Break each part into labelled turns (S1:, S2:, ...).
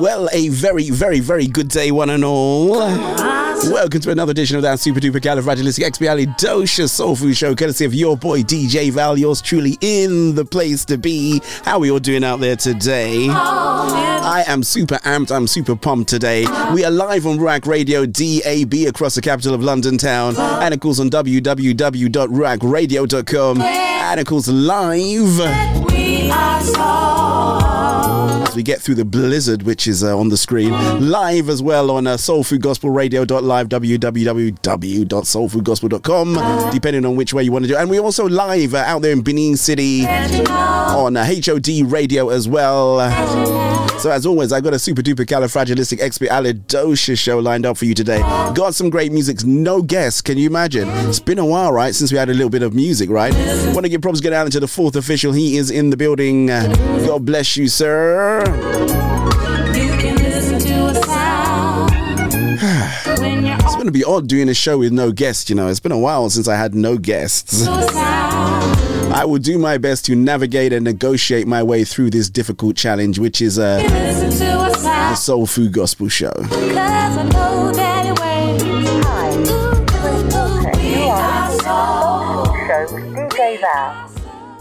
S1: Well, a very, very, very good day, one and all. Welcome to another edition of that super duper califragilistic soul food show, courtesy of your boy DJ Val, yours truly in the place to be. How are we all doing out there today? I am super amped, I'm super pumped today. We are live on Ruach Radio DAB across the capital of London town, and of course on www.ruachradio.com, and of course live we get through the blizzard, which is uh, on the screen. Live as well on uh, soulfoodgospelradio.live, www.soulfoodgospel.com, depending on which way you want to do. And we're also live uh, out there in Benin City on uh, HOD radio as well. So as always, I got a super duper califragilistic expialidocious show lined up for you today. Got some great music, no guests. Can you imagine? It's been a while, right, since we had a little bit of music, right? Want to give props get out into the fourth official. He is in the building. God bless you, sir. it's going to be odd doing a show with no guests, you know. It's been a while since I had no guests. I will do my best to navigate and negotiate my way through this difficult challenge, which is uh, a, the Soul Food Gospel Show.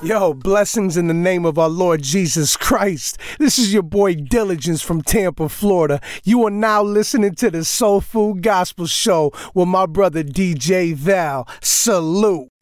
S2: Yo, blessings in the name of our Lord Jesus Christ. This is your boy Diligence from Tampa, Florida. You are now listening to the Soul Food Gospel Show with my brother DJ Val. Salute.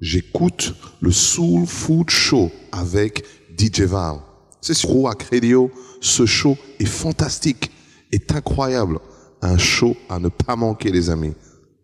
S3: j'écoute le Soul Food Show avec DJ Val. C'est sur Rouac Radio. Ce show est fantastique, est incroyable. Un show à ne pas manquer, les amis.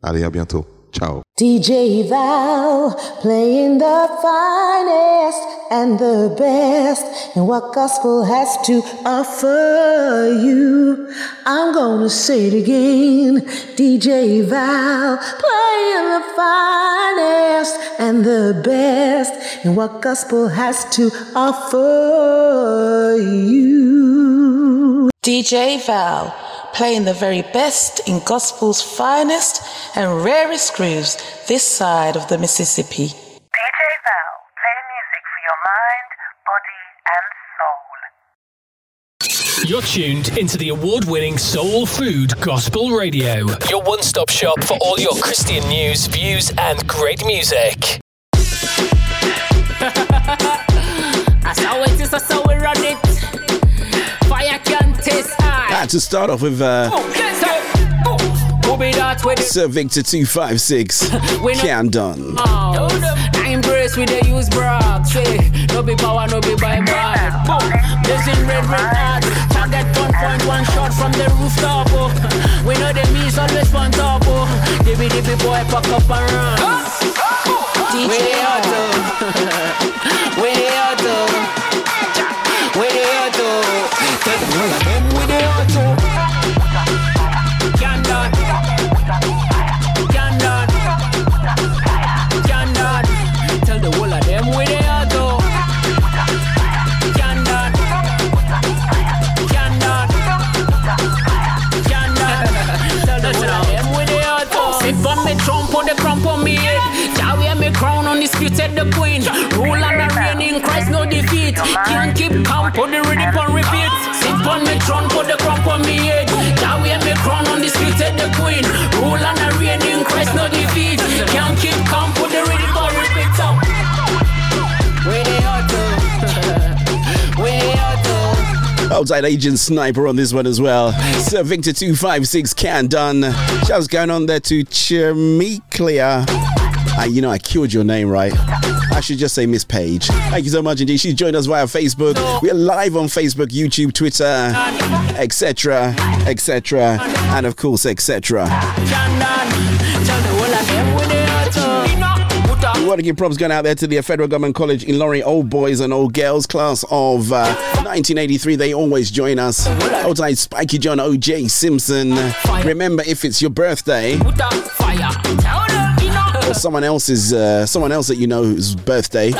S3: Allez, à bientôt. Ciao.
S4: DJ Val playing the finest and the best and what gospel has to offer you. I'm gonna say it again. DJ Val playing the finest and the best and what gospel has to offer you.
S5: DJ Val playing the very best in gospel's finest and rarest grooves this side of the Mississippi.
S6: DJ Val, playing music for your mind, body, and soul.
S7: You're tuned into the award winning Soul Food Gospel Radio, your one stop shop for all your Christian news, views, and great music.
S8: I saw it, I saw high.
S1: Had to start off with uh, Sir Victor 256. Can done.
S8: I embrace with the use broad. Say, no be power, no be by blood. Boom, blazing red, red hot. Target one point one shot from the rooftop. Oh. We know the me's always on top. Oh. Dibby dibby boy, pack up and run. DJ put the rhythm on repeat. Sit on me throne put the crump on me head. Jah wear me crown undisputed the street at the queen. Rule and the reign in Christ no defeat. Can't keep count put the rhythm on repeat. So, where they are to? Where they are?
S1: Outside Agent Sniper on this one as well. Sir Victor 256 can done. Shouts going on there to Chimiclia. You know, I killed your name, right? I should just say Miss Page. Thank you so much indeed. She's joined us via Facebook. We're live on Facebook, YouTube, Twitter, etc., etc., and of course, etc. We want to give props going out there to the Federal Government College in Laurie Old Boys and Old Girls class of uh, 1983. They always join us. Tight, Spiky John, OJ Simpson. Remember, if it's your birthday or someone else's, uh, someone else that you know's birthday,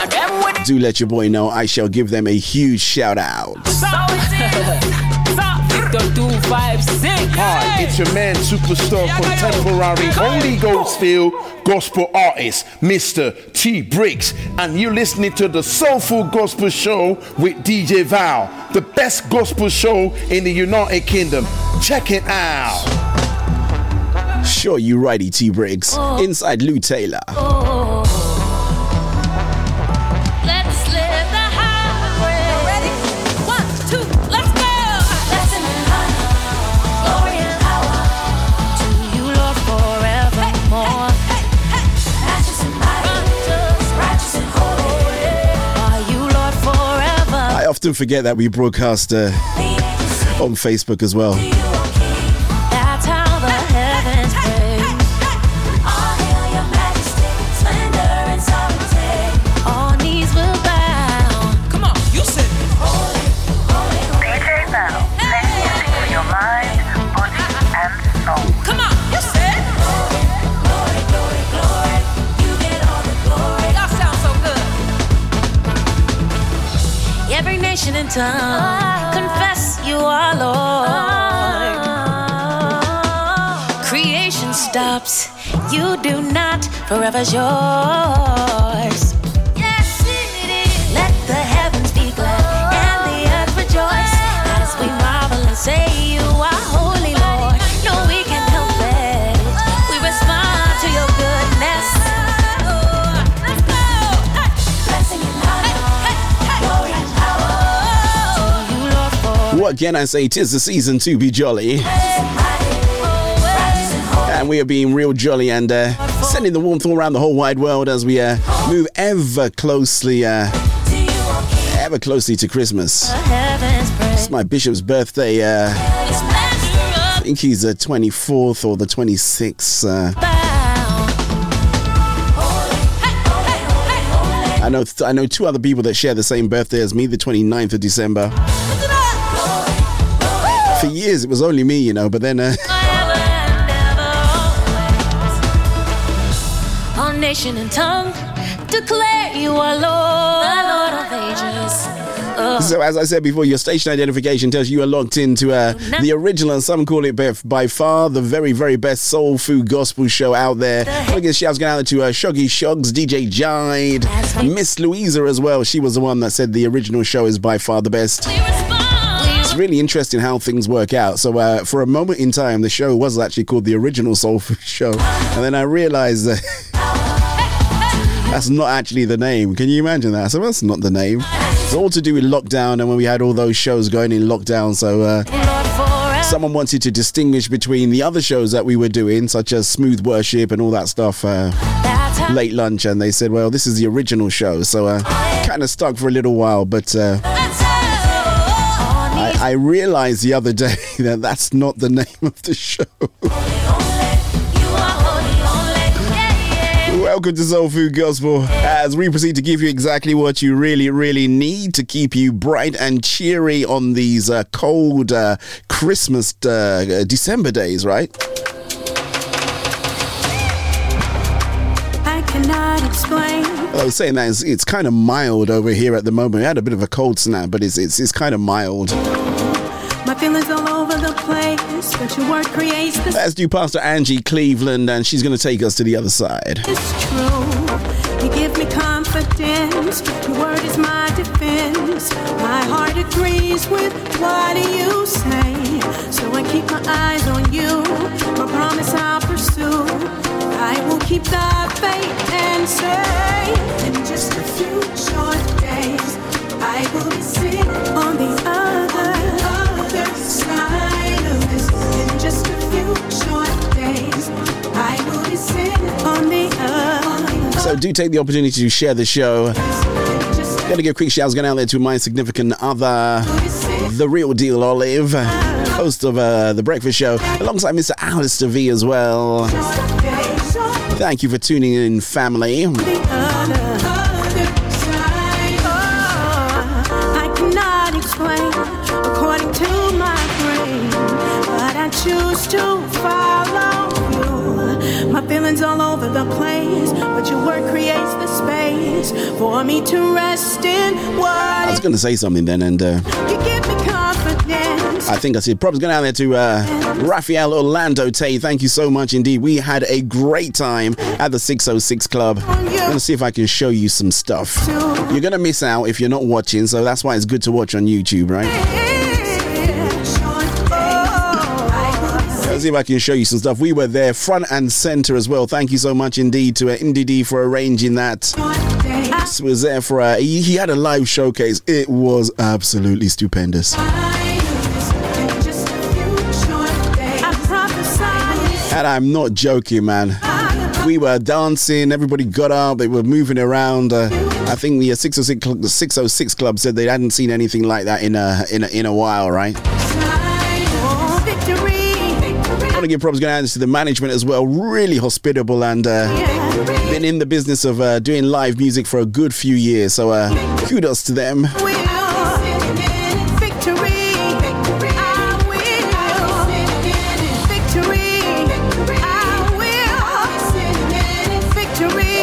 S1: do let your boy know. I shall give them a huge shout out.
S9: Hi, it's your man, superstar, contemporary, Holy Ghost filled gospel artist, Mr. T Briggs, and you're listening to the Soul Food Gospel Show with DJ Val, the best gospel show in the United Kingdom. Check it out.
S1: Sure, you righty, T Briggs. Inside Lou Taylor.
S10: Let's live the highway. Ready? One, two, let's go. Blessing and honor, glory and power to you, Lord, forevermore. Righteous and mighty, righteous and holy are you, Lord, forever.
S1: I often forget that we broadcast uh, on Facebook as well.
S10: Forever's yours. Yes, it is. Let the heavens be glad and the earth rejoice as we marvel and say you are holy, Lord. No, we can help it. We respond to your goodness. Let's go. Blessing and honor, glory and power to you, Lord, for
S1: What can I say? Tis the season to be jolly. And we are being real jolly and uh, sending the warmth all around the whole wide world as we uh, move ever closely, uh, ever closely to Christmas. It's my bishop's birthday. Uh, I think he's the 24th or the 26th. Uh, I know I know two other people that share the same birthday as me, the 29th of December. For years it was only me, you know, but then
S10: nation and tongue declare you are Lord, the Lord of ages. Oh.
S1: So, as I said before, your station identification tells you are locked into uh, the original, and some call it by, by far the very, very best soul food gospel show out there. Look at shouts going out to uh, Shoggy Shogs, DJ Jide, Miss Louisa as well. She was the one that said the original show is by far the best. It's really interesting how things work out. So, uh, for a moment in time, the show was actually called the original soul food show, and then I realized that. That's not actually the name. Can you imagine that? So that's not the name. It's all to do with lockdown and when we had all those shows going in lockdown. So uh, someone wanted to distinguish between the other shows that we were doing, such as Smooth Worship and all that stuff, uh, late lunch, and they said, "Well, this is the original show." So uh, kind of stuck for a little while, but. Uh, I, I realized the other day that that's not the name of the show. Welcome to Soul Food Gospel as we proceed to give you exactly what you really, really need to keep you bright and cheery on these uh, cold uh, Christmas uh, December days, right?
S11: I cannot explain.
S1: I was saying that it's, it's kind of mild over here at the moment. We had a bit of a cold snap, but it's it's, it's kind of mild.
S11: My feelings all over the place, but your word creates this.
S1: Let's do Pastor Angie Cleveland, and she's going to take us to the other side.
S11: It's true. You give me confidence. Your word is my defense. My heart agrees with what you say. So I keep my eyes on you. My promise I'll pursue. I will keep the faith and say, in just a few short days, I will be sitting on the other,
S1: So do take the opportunity to share the show. Gotta give quick shouts going out there to my significant other, the real deal Olive, host of uh, the Breakfast Show, alongside Mr. Alistair V as well. Thank you for tuning in, family.
S11: Feelings all over the place, but your word creates the space for me to rest in what.
S1: I was going to say something then, and uh,
S11: you give me confidence.
S1: I think I said props going out there to uh, Raphael Orlando Tay. Thank you so much indeed. We had a great time at the 606 Club. I'm going to see if I can show you some stuff. You're going to miss out if you're not watching, so that's why it's good to watch on YouTube, right? Let's see if I can show you some stuff. We were there front and center as well. Thank you so much indeed to uh, Indy for arranging that. Was there for uh, he, he had a live showcase. It was absolutely stupendous. And I'm not joking, man. We were dancing, everybody got up, they were moving around. Uh, I think the uh, 606, cl- 606 Club said they hadn't seen anything like that in a, in a, in a while, right? Want to give props going to the management as well. Really hospitable and uh, been in the business of uh, doing live music for a good few years. So uh, kudos to them.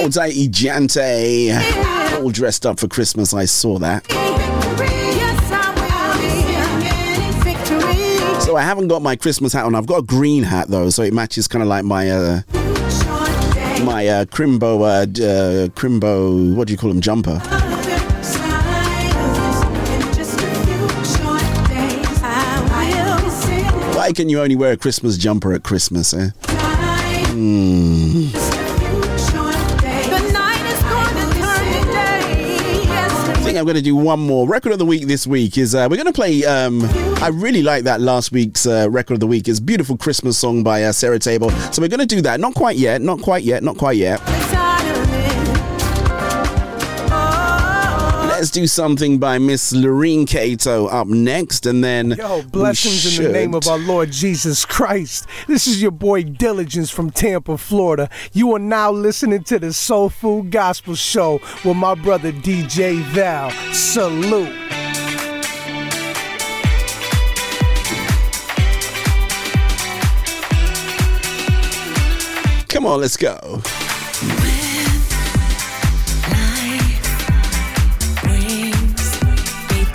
S1: Old Jante, all dressed up for Christmas. I saw that. So I haven't got my Christmas hat on. I've got a green hat though, so it matches kind of like my uh, my uh, Crimbo uh, uh, Crimbo. What do you call them? Jumper. Why can you only wear a Christmas jumper at Christmas? Eh? Hmm. Think I'm going to do one more record of the week this week. Is uh, we're going to play? Um, I really like that last week's uh, record of the week. It's beautiful Christmas song by uh, Sarah Teibo. So we're going to do that. Not quite yet. Not quite yet. Not quite yet. Let's do something by Miss Lurine Cato up next, and then
S2: Yo, blessings in the name of our Lord Jesus Christ. This is your boy Diligence from Tampa, Florida. You are now listening to the Soul Food Gospel Show with my brother DJ Val. Salute.
S1: Come on, let's go.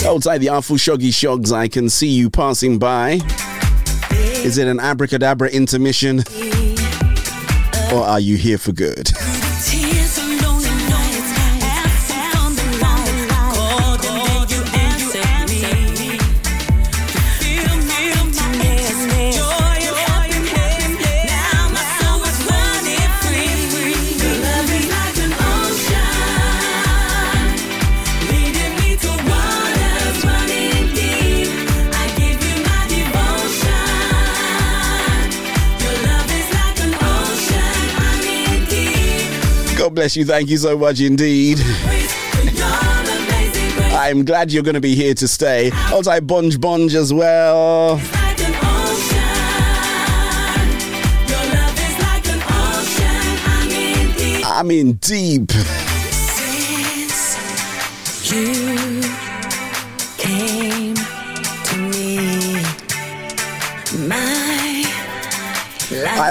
S1: Outside the Artful Shoggy Shogs, I can see you passing by. Is it an abracadabra intermission? Or are you here for good? bless you. Thank you so much indeed. I'm glad you're going to be here to stay. Outside Bonge Bonge as well. I'm in deep.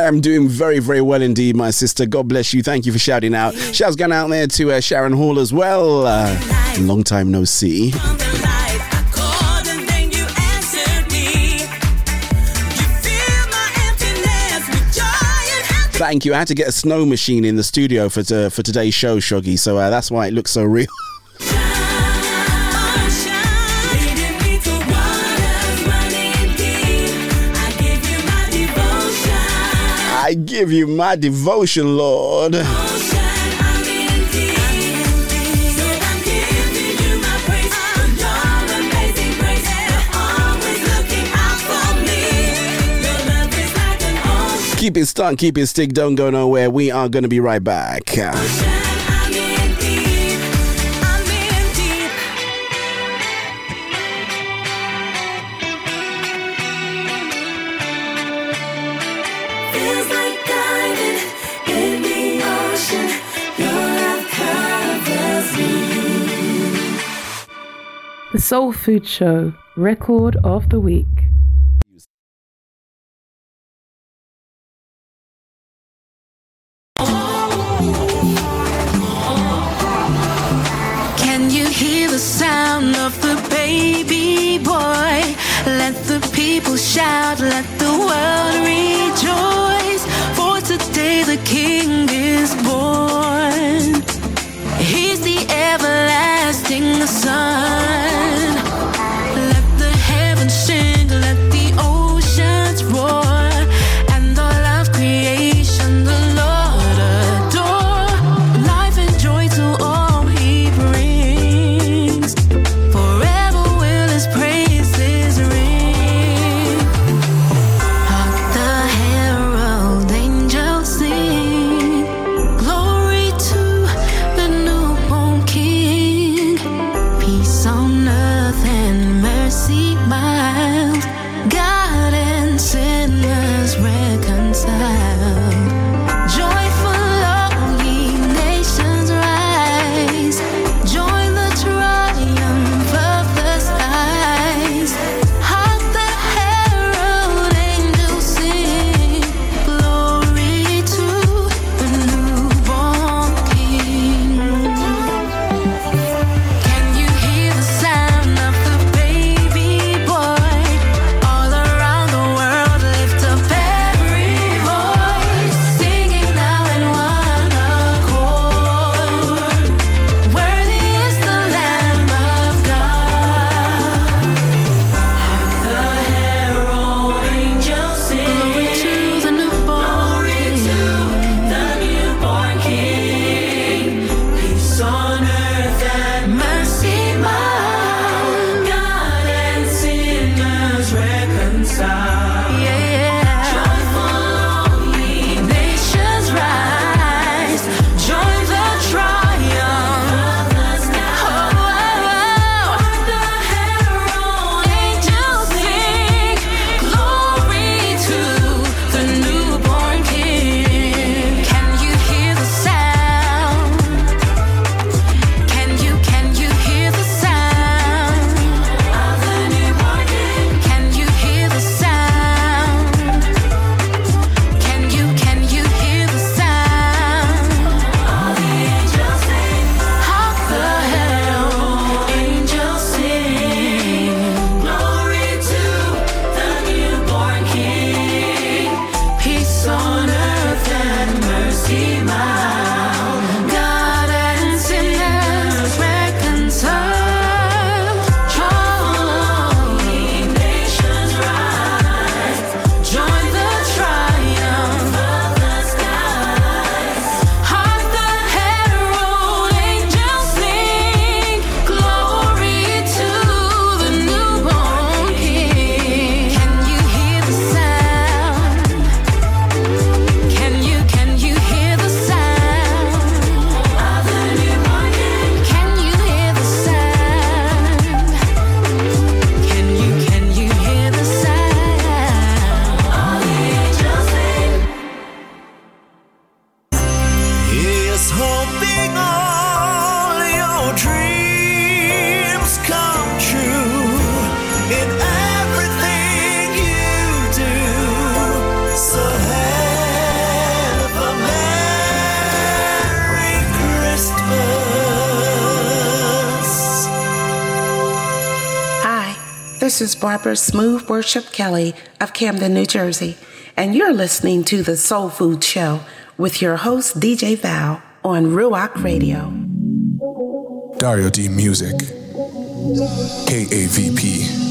S1: Am doing very, very well indeed, my sister. God bless you. Thank you for shouting out. Shouts going out there to uh, Sharon Hall as well. Uh, long time no see. Thank you. I had to get a snow machine in the studio for to, for today's show, Shoggy. So uh, that's why it looks so real. I give you my devotion, Lord. Keep it stuck, keep it stick, don't go nowhere. We are going to be right back.
S12: Soul Food Show Record of the Week.
S10: Can you hear the sound of the baby boy? Let the people shout, let the world rejoice.
S13: This is Barbara Smooth Worship Kelly of Camden, New Jersey, and you're listening to The Soul Food Show with your host, DJ Val, on Ruach Radio.
S14: Dario D Music. KAVP.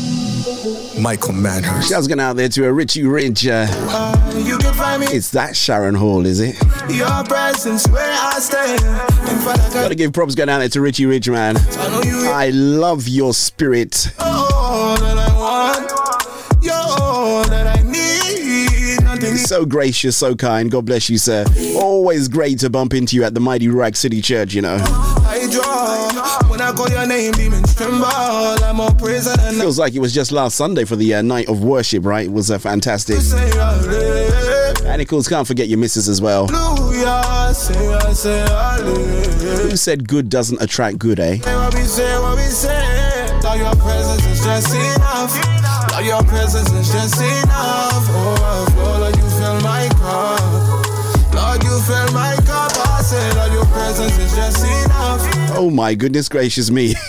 S14: Michael Manhurst.
S1: Shouts going out there to a Richie Rich. Uh,
S15: You can find me
S1: it's that Sharon Hall, is it?
S15: your presence where I stand. In
S1: Gotta give props going out there to Richie Rich, man. I love your spirit.
S15: all
S1: So gracious, so kind. God bless you, sir. Always great to bump into you at the mighty Rag City Church, you know.
S15: I draw. When I call your name, demons tremble. I'm praise and
S1: Feels like it was just last Sunday for the uh, night of worship, right? It was uh, fantastic. And of course, can't forget your missus as well.
S15: Say, I say hallelujah.
S1: Who said good doesn't attract good, eh?
S15: Say what we say, what we say. Lord, your presence is just enough. Your presence is just enough. Oh my
S1: goodness gracious me.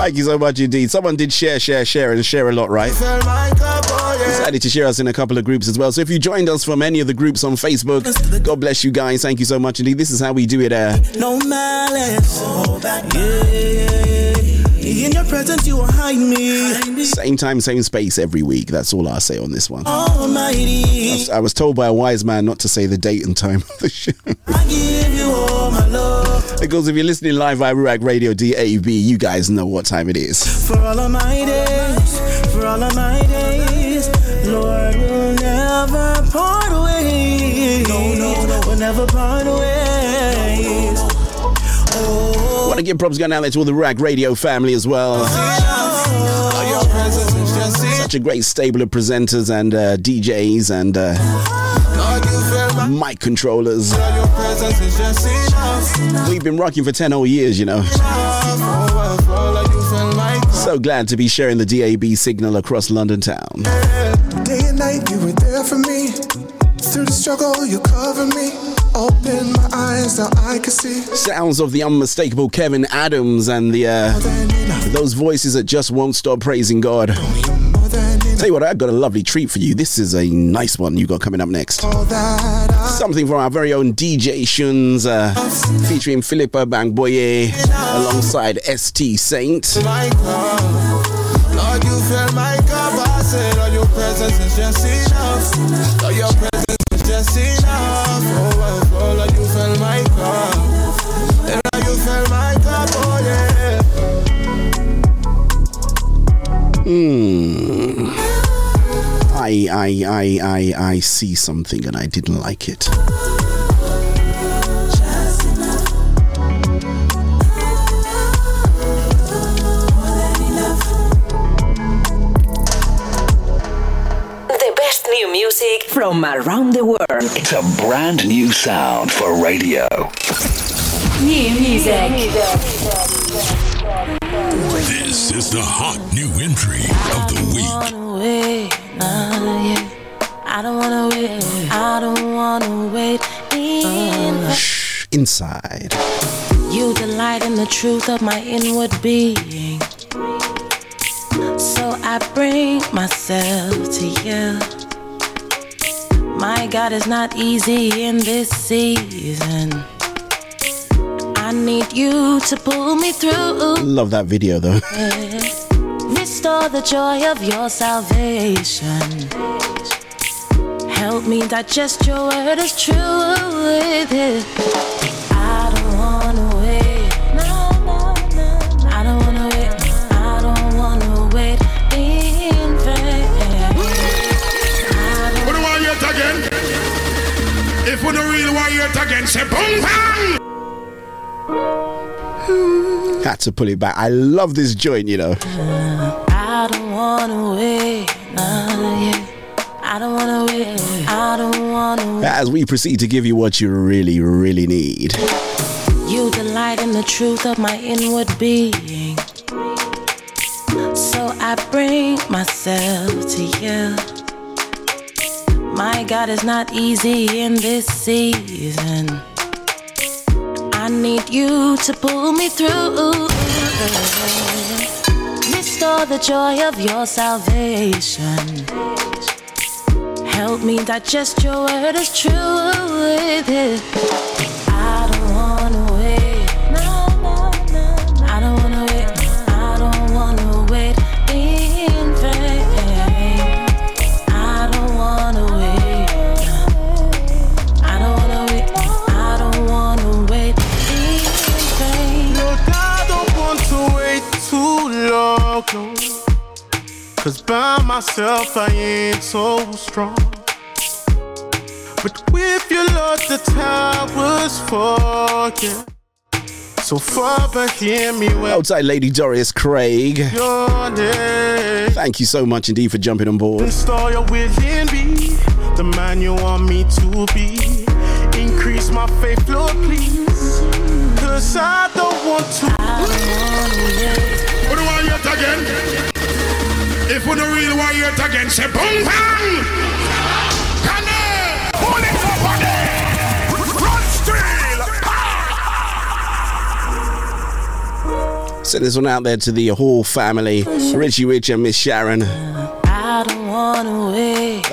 S1: Thank you so much indeed. Someone did share, share, share, and share a lot, right? Decided to share us in a couple of groups as well. So if you joined us from any of the groups on Facebook, God bless you guys. Thank you so much indeed. This is how we do it. Uh,
S15: No malice. Yeah. In your presence, you will hide me.
S1: same time, same space every week. That's all I'll say on this one. I was, I was told by a wise man not to say the date and time of the show.
S15: I give you all my love.
S1: because if you're listening live via Ruach Radio DAB, you guys know what time it is.
S15: For all of my days, for all of my days, Lord will never part ways. No, no, no, we'll never part ways.
S1: To give props going out there to all the Ruach Radio family as well. Such a great stable of presenters and uh, DJs and uh, mic controllers. We've been rocking for 10 whole years, you know. So glad to be sharing the DAB signal across London town.
S16: Day and night, you were there for me. Through the struggle, you cover me. Open my eyes, now I can see.
S1: Sounds of the unmistakable Kevin Adams and the uh, those voices that just won't stop praising God. Tell you what, I've got a lovely treat for you. This is a nice one you got coming up next.
S16: All that I
S1: Something from our very own DJ Shuns, uh, featuring Philippa Bangboye alongside ST Saint.
S15: my cup. Lord, just enough. Oh, Lord, you fill my.
S1: Hmm. I, I, I, I, I see something and I didn't like it.
S17: From around the world.
S18: It's a brand new sound for radio.
S17: New music.
S19: This is the hot new entry of the week.
S10: wait, nah, yeah. I don't wanna wait, I don't wanna wait in
S1: Shh, inside.
S10: You delight in the truth of my inward being. So I bring myself to you. My God is not easy in this season. I need you to pull me through.
S1: Love that video though.
S10: Restore the joy of your salvation. Help me digest your word as true
S20: we don't to hear it again, say boom bang!
S1: Had to pull it back. I love this joint, you know.
S10: I don't wanna wait. Nah, yeah. I don't wanna wait. I don't wanna wait.
S1: As we proceed to give you what you really, really need.
S10: You delight in the truth of my inward being. So I bring myself to you. My God is not easy in this season. I need you to pull me through. Restore the joy of your salvation. Help me digest your word as true
S15: too long. Cause by myself I ain't so strong. But with you, Lord, the time was for you. So Father, hear me when
S1: Outside Lady Doris Craig.
S15: your name.
S1: Thank you so much indeed for jumping on board.
S15: Install your will in me, the man you want me to be. Increase my faith, Lord, please. Cause I don't want to.
S20: Again? If we don't really want it again, say boom bang!
S1: Send this one out there to the Hall family, Richie Rich and Miss Sharon.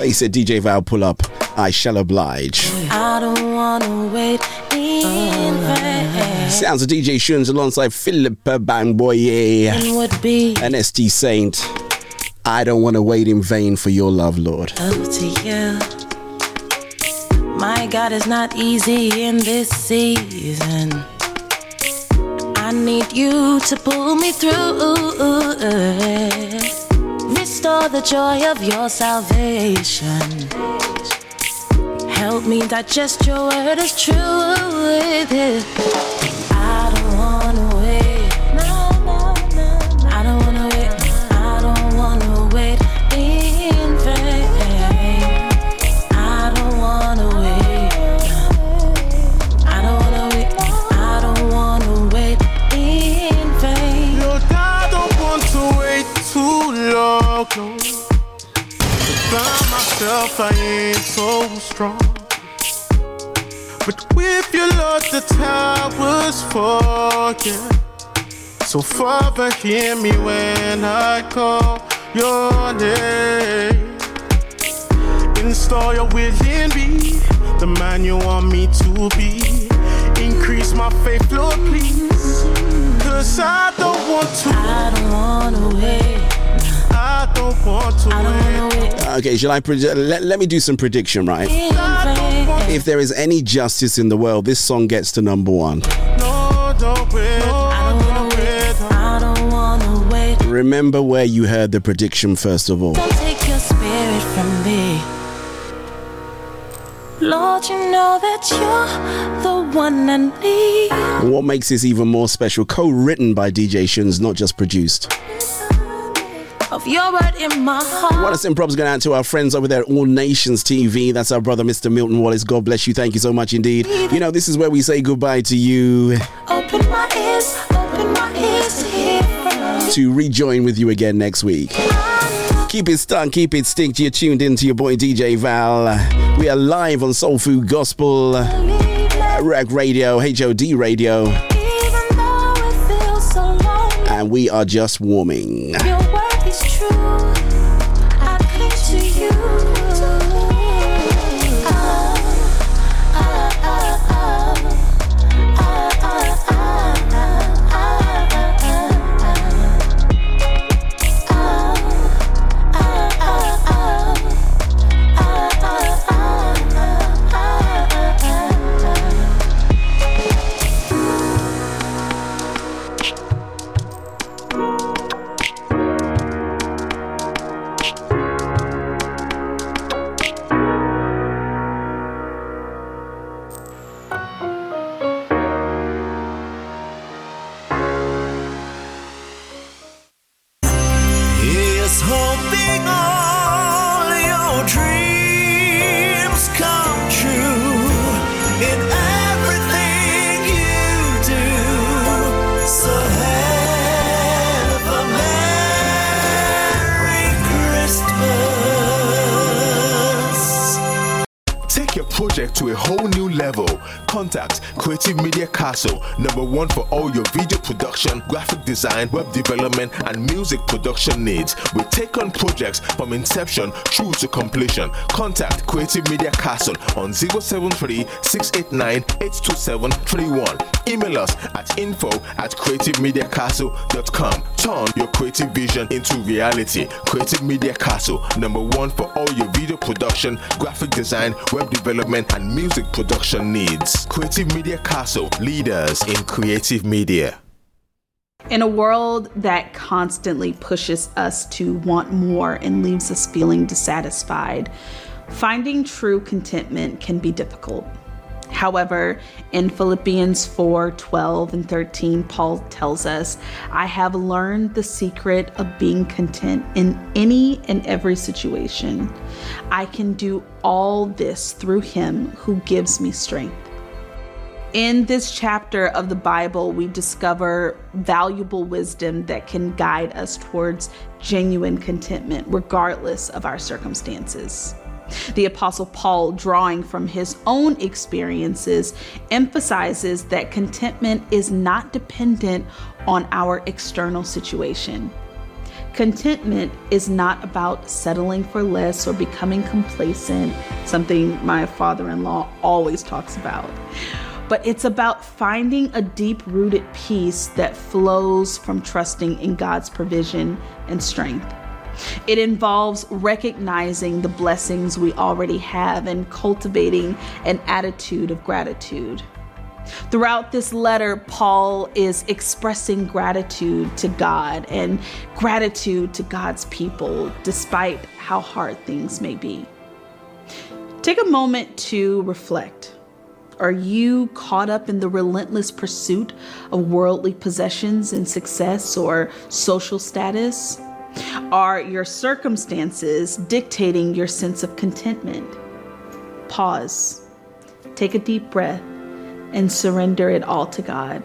S1: He said, DJ Val, pull up. I shall oblige.
S10: I don't wanna wait in vain.
S1: Sounds of DJ Shuns alongside Philip Bangboye
S10: And would be
S1: and ST Saint. I don't want to wait in vain for your love, Lord.
S10: up to you. My God, it's not easy in this season. I need you to pull me through. Restore the joy of your salvation. Help me digest your word as true
S15: too long. By myself, I ain't so strong. But with your Lord, the towers fall, yeah. So, Father, hear me when I call your name. Install your will in me, the man you want me to be. Increase my faith, Lord, please. Cause I don't want to.
S10: I don't wanna wait.
S15: Don't want to wait.
S1: Okay, shall I predict? Let, let me do some prediction, right? If there is any justice in the world, this song gets to number one.
S15: No, don't wait.
S10: I don't wanna wait. I don't wanna wait.
S1: Remember where you heard the prediction first of all.
S10: Don't take your spirit from me. Lord, you know that you're the one I need.
S1: What makes this even more special, co written by DJ Shuns, not just produced.
S10: Of your word in my heart.
S1: Want to send props going out to our friends over there at All Nations TV. That's our brother, Mr. Milton Wallace. God bless you. Thank you so much indeed. You know, this is where we say goodbye to you
S10: Open my ears, open my ears to
S1: to rejoin with you again next week. Keep it stunk, keep it stink. You're tuned in to your boy DJ Val. We are live on Soul Food Gospel, Ruach Radio, HOD Radio,
S10: Even though it feels so
S1: and we are just warming.
S9: Graphic design, web development, and music production needs. We take on projects from inception through to completion. Contact Creative Media Castle on 073 689 82731. Email us at info at creativemediacastle.com. Turn your creative vision into reality. Creative Media Castle, number one for all your video production, graphic design, web development, and music production needs. Creative Media Castle, leaders in creative media.
S21: In a world that constantly pushes us to want more and leaves us feeling dissatisfied, finding true contentment can be difficult. However, in Philippians 4 12 and 13, Paul tells us, I have learned the secret of being content in any and every situation. I can do all this through him who gives me strength. In this chapter of the Bible, we discover valuable wisdom that can guide us towards genuine contentment, regardless of our circumstances. The Apostle Paul, drawing from his own experiences, emphasizes that contentment is not dependent on our external situation. Contentment is not about settling for less or becoming complacent, something my father in law always talks about but it's about finding a deep rooted peace that flows from trusting in God's provision and strength. It involves recognizing the blessings we already have and cultivating an attitude of gratitude. Throughout this letter, Paul is expressing gratitude to God and gratitude to God's people, despite how hard things may be. Take a moment to reflect. Are you caught up in the relentless pursuit of worldly possessions and success or social status? Are your circumstances dictating your sense of contentment? Pause, take a deep breath, and surrender it all to God.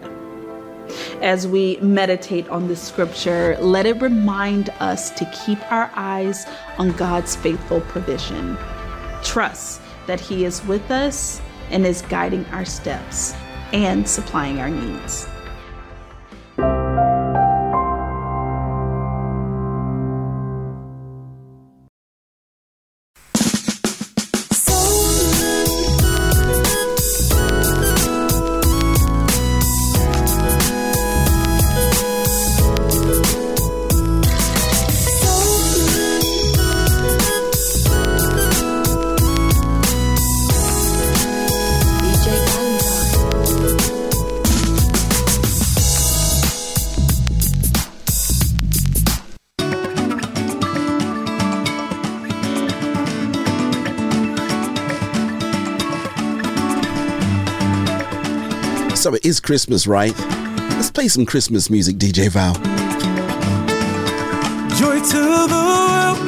S21: As we meditate on this scripture, let it remind us to keep our eyes on God's faithful provision. Trust that He is with us and is guiding our steps and supplying our needs.
S1: Is Christmas, right? Let's play some Christmas music, DJ Val.
S22: Joy to the world.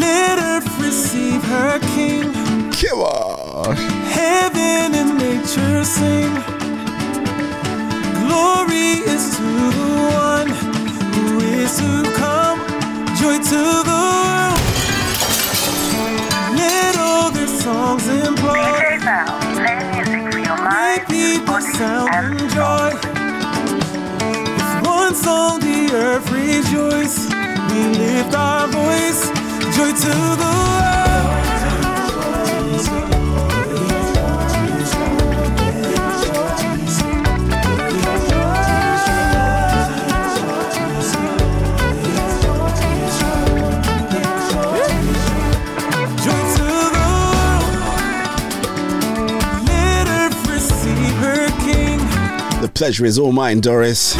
S22: Let earth receive her king.
S1: Come on.
S22: Heaven and nature sing. Glory is to the one who is to come. Joy to the world. Let all their songs employ. Lift our voice. Joy to the world. Joy to the world. Let earth receive her king.
S1: The pleasure is all mine, Doris.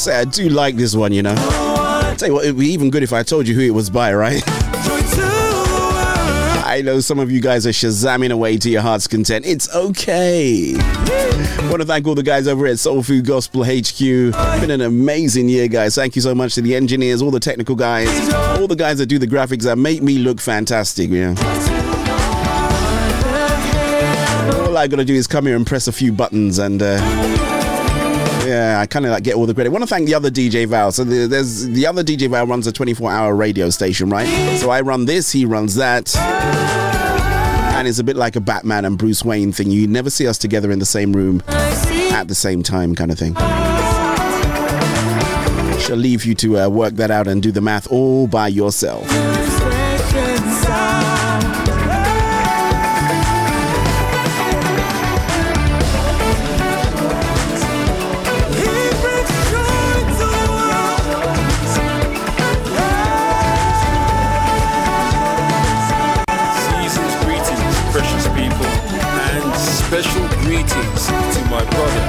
S1: Say, I do like this one, you know. I'll Tell you what, it'd be even good if I told you who it was by, right? I know some of you guys are shazamming away to your heart's content. It's okay. Want to thank all the guys over at Soul Food Gospel HQ. Been an amazing year, guys. Thank you so much to the engineers, all the technical guys, all the guys that do the graphics that make me look fantastic. Yeah. All I gotta do is come here and press a few buttons and. Uh, I kind of like get all the credit. I want to thank the other DJ Val. So the, there's the other DJ Val runs a 24-hour radio station, right? So I run this, he runs that, and it's a bit like a Batman and Bruce Wayne thing. You never see us together in the same room at the same time, kind of thing. Shall leave you to uh, work that out and do the math all by yourself.
S23: Brother,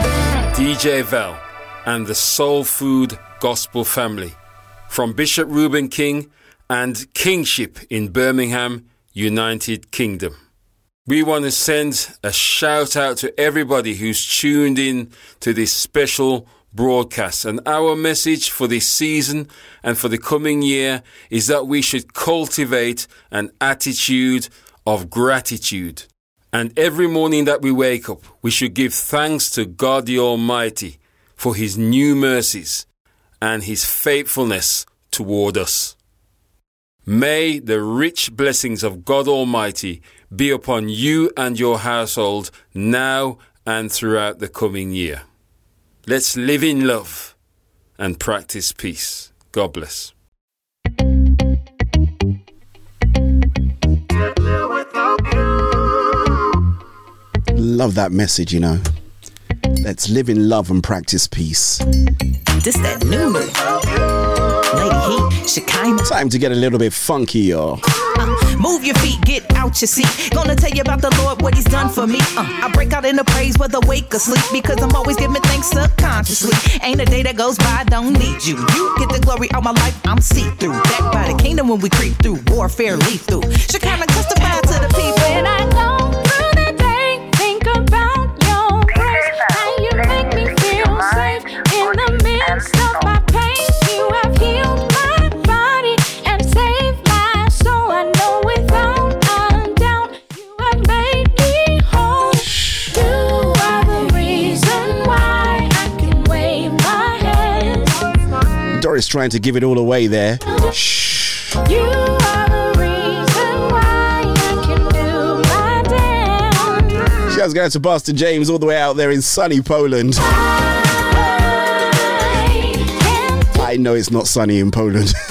S23: DJ Vel, and the Soul Food Gospel family from Bishop Reuben King and Kingship in Birmingham, United Kingdom. We want to send a shout out to everybody who's tuned in to this special broadcast. And our message for this season and for the coming year is that we should cultivate an attitude of gratitude. And every morning that we wake up, we should give thanks to God the Almighty for His new mercies and His faithfulness toward us. May the rich blessings of God Almighty be upon you and your household now and throughout the coming year. Let's live in love and practice peace. God bless.
S1: Love that message, you know. Let's live in love and practice peace.
S24: This that new new. Lady Heat, Shekinah.
S1: Time to get a little bit funky, y'all.
S24: Uh, move your feet, get out your seat. Gonna tell you about the Lord, what He's done for me. Uh, I break out in the praise whether awake or sleep because I'm always giving thanks subconsciously. Ain't a day that goes by, I don't need you. You get the glory of my life, I'm see through. Back by the kingdom when we creep through, warfare lethal. Shekinah testify to the people.
S10: and I go
S1: Doris trying to give it all away there.
S10: You are the reason why I can do my dance.
S1: Shouts going to Pastor James all the way out there in sunny Poland. I know it's not sunny in Poland.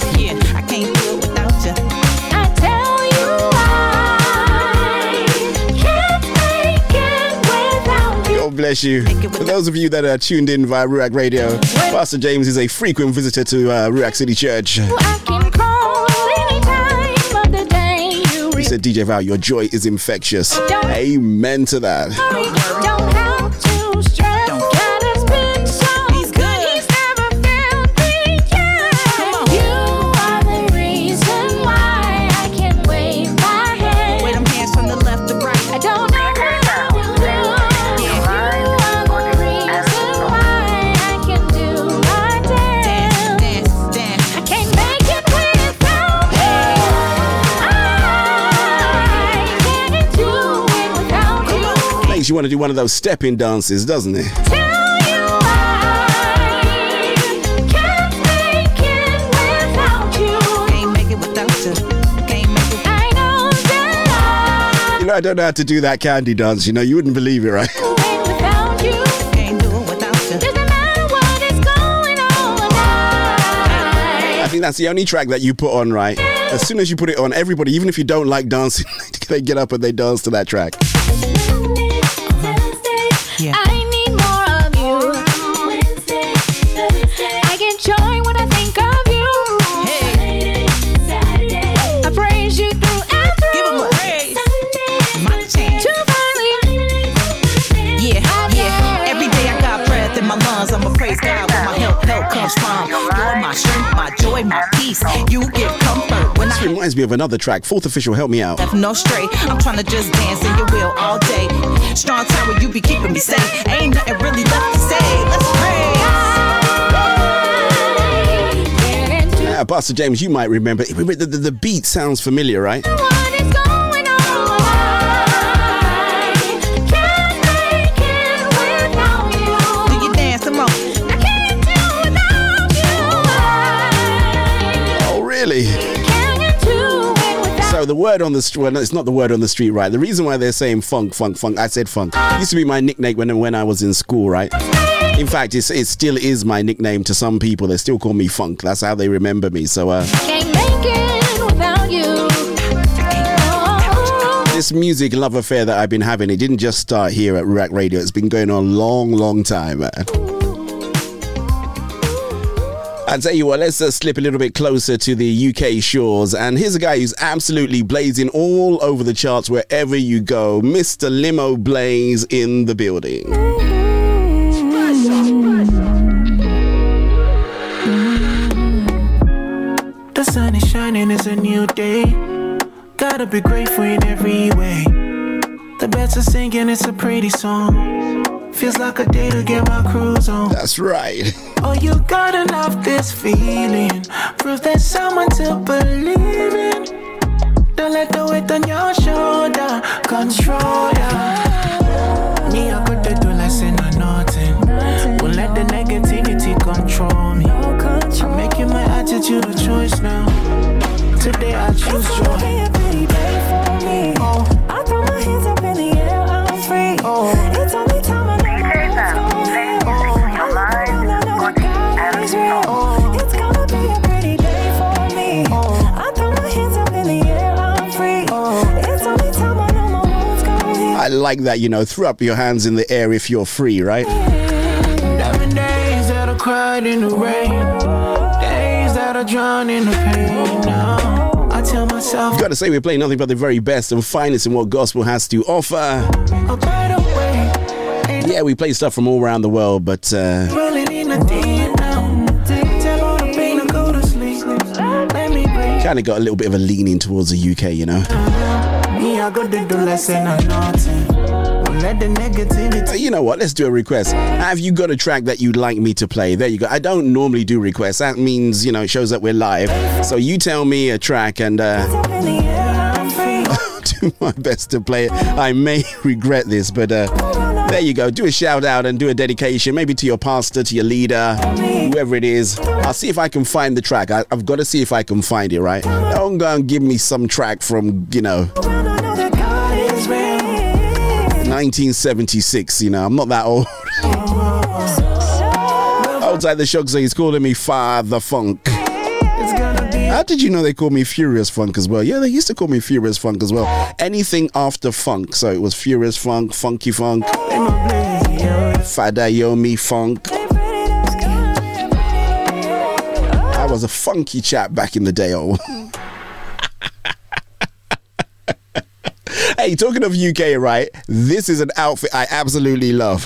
S1: bless you. For those of you that are tuned in via Ruach Radio, Pastor James is a frequent visitor to uh, Ruach City Church.
S10: I can call any time of the day. You
S1: He said, DJ Val, your joy is infectious. Amen to that.
S10: You.
S1: Want to do one of those stepping dances, doesn't it?
S10: Can't make it without you.
S24: Can't make it without you. Can't make it.
S10: I know
S1: You know, I don't know how to do that candy dance. You know, you wouldn't believe it, right?
S10: I without you.
S24: Can't do it without you.
S10: Doesn't matter what is going on now.
S1: I think that's the only track that you put on, right? As soon as you put it on, everybody, even if you don't like dancing, they get up and they dance to that track.
S24: Peace. You get comfort when
S1: This
S24: I
S1: reminds me of another track. Fourth official, help me out.
S24: have no stray. I'm trying to just dance in your wheel all day. Strong tower, you be keeping me safe. Ain't nothing really left to say. Let's pray.
S1: Uh, Pastor James, you might remember. The, the, the beat sounds familiar, right? The word on the street, well, no, it's not the word on the street, right? The reason why they're saying funk, funk, funk, I said funk. used to be my nickname when, when I was in school, right? In fact, it's, it still is my nickname to some people. They still call me Funk. That's how they remember me. So, uh,
S10: Can't make it without you.
S1: this music love affair that I've been having, it didn't just start here at Ruach Radio. It's been going on a long, long time, man. I tell you what, let's uh, slip a little bit closer to the UK shores. And here's a guy who's absolutely blazing all over the charts wherever you go. Mr. Limoblaze in the building.
S25: The sun is shining, it's a new day. Gotta be grateful in every way. The birds are singing, it's a pretty song. Feels like a day to get my cruise on.
S1: That's right.
S25: Oh, you gotta love this feeling. Prove there's someone to believe in. Don't let the weight on your shoulder control ya. Me, I could do less and nothing. Won't let the negativity control me. I'm making my attitude a choice now. Today I choose joy.
S1: Like that, you know, throw up your hands in the air if you're free, right?
S25: Diamond days that I cried in the rain. Days that I drown in the pain. Now I tell myself,
S1: Gotta say, we're playing nothing but the very best and finest in what gospel has to offer.
S25: a better way.
S1: Yeah, we play stuff from all around the world, but uh,
S25: Rolling in the deep now. Tell all the pain to go to sleep. Let me breathe.
S1: kind of got a little bit of a leaning towards the UK, you know.
S25: I got to do less and I nothing. Let the negativity.
S1: You know what? Let's do a request. Have you got a track that you'd like me to play? There you go. I don't normally do requests. That means you know it shows that we're live. So you tell me a track and uh, do my best to play it. I may regret this, but uh, there you go. Do a shout out and do a dedication, maybe to your pastor, to your leader, whoever it is. I'll see if I can find the track. I, I've got to see if I can find it. Right? Don't go and give me some track from you know 1976. You know, I'm not that old. Outside the shock, so he's calling me Father Funk. How did you know they called me Furious Funk as well? Yeah, they used to call me Furious Funk as well. Anything after funk, so it was Furious Funk, Funky Funk, Fada Yomi Funk. I was a funky chap back in the day. Oh. hey, talking of UK, right? This is an outfit I absolutely love.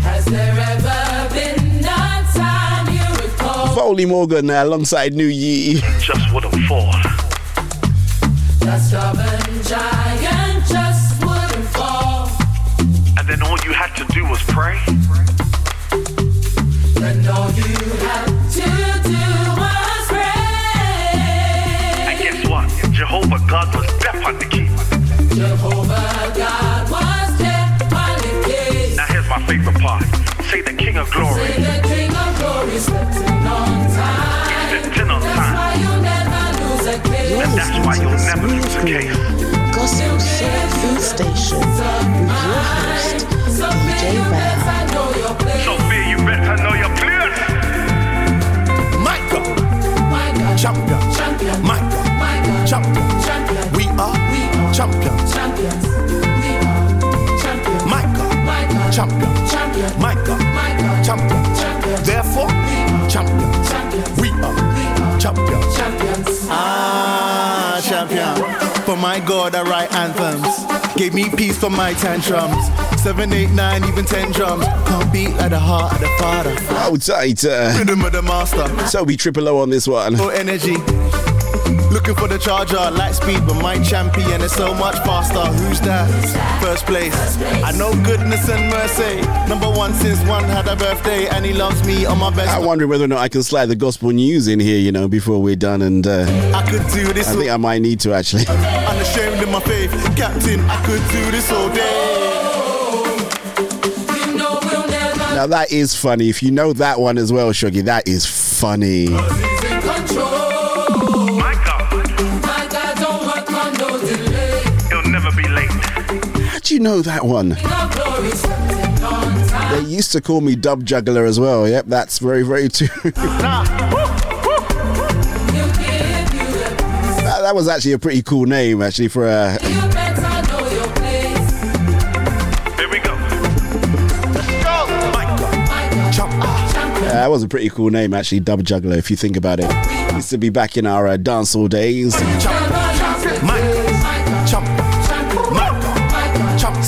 S22: Has there ever been a time you recall?
S1: Volney Morgan uh, alongside New-Ye.
S26: Just would have fought.
S22: That stubborn giant just wouldn't fall.
S26: And then all you had to do was pray.
S22: And all you had to do was pray.
S26: And guess what? Jehovah God was of Glory.
S22: Say the King of Glory stepped in on time.
S26: Stepped in on
S22: That's
S26: time.
S22: why you never lose a case.
S26: And that's why you'll never lose a case.
S13: Gospel Soul Food Station with your host, DJ Val.
S26: Sophia, you better know your place.
S15: Micah, champion, Micah, champion, we are we champions. We are champions. Micah, champion, Micah, champion. Therefore, champion. We are champions. Ah, champion. For my God, I write anthems. Gave me peace for my tantrums. Seven, eight, nine, even ten drums. Can't beat like the heart of the Father.
S1: Tight. Uh,
S15: Rhythm of the master.
S1: Toby Triple O on this one.
S15: No energy.
S27: Looking for the charger, light speed, but my champion is so much faster. Who's that? First place. I know goodness and mercy. Number one since one had a birthday, and he loves me on my best.
S1: I'm wondering whether or not I can slide the gospel news in here, you know, before we're done. And uh,
S27: I could do this.
S1: I think I might need to actually.
S27: Unashamed in my faith, Captain. I could do this all day.
S1: Now that is funny. If you know that one as well, Shuggy, that is funny. You know that one? They used to call me Dub Juggler as well. Yep, that's very, very true. that, that was actually a pretty cool name, actually, for a. that was a pretty cool name, actually, Dub Juggler, if you think about it. Used to be back in our uh, dancehall days.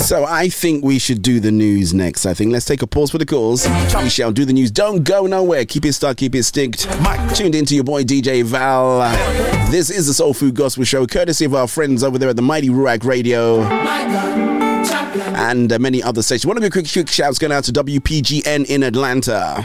S1: So I think we should do the news next. I think let's take a pause for the calls. We shall do the news. Don't go nowhere. Keep it stuck. Keep it sticked. Tuned into your boy DJ Val. This is the Soul Food Gospel Show, courtesy of our friends over there at the Mighty Ruach Radio and uh, many other stations. Want to give a quick, quick shouts going out to WPGN in Atlanta.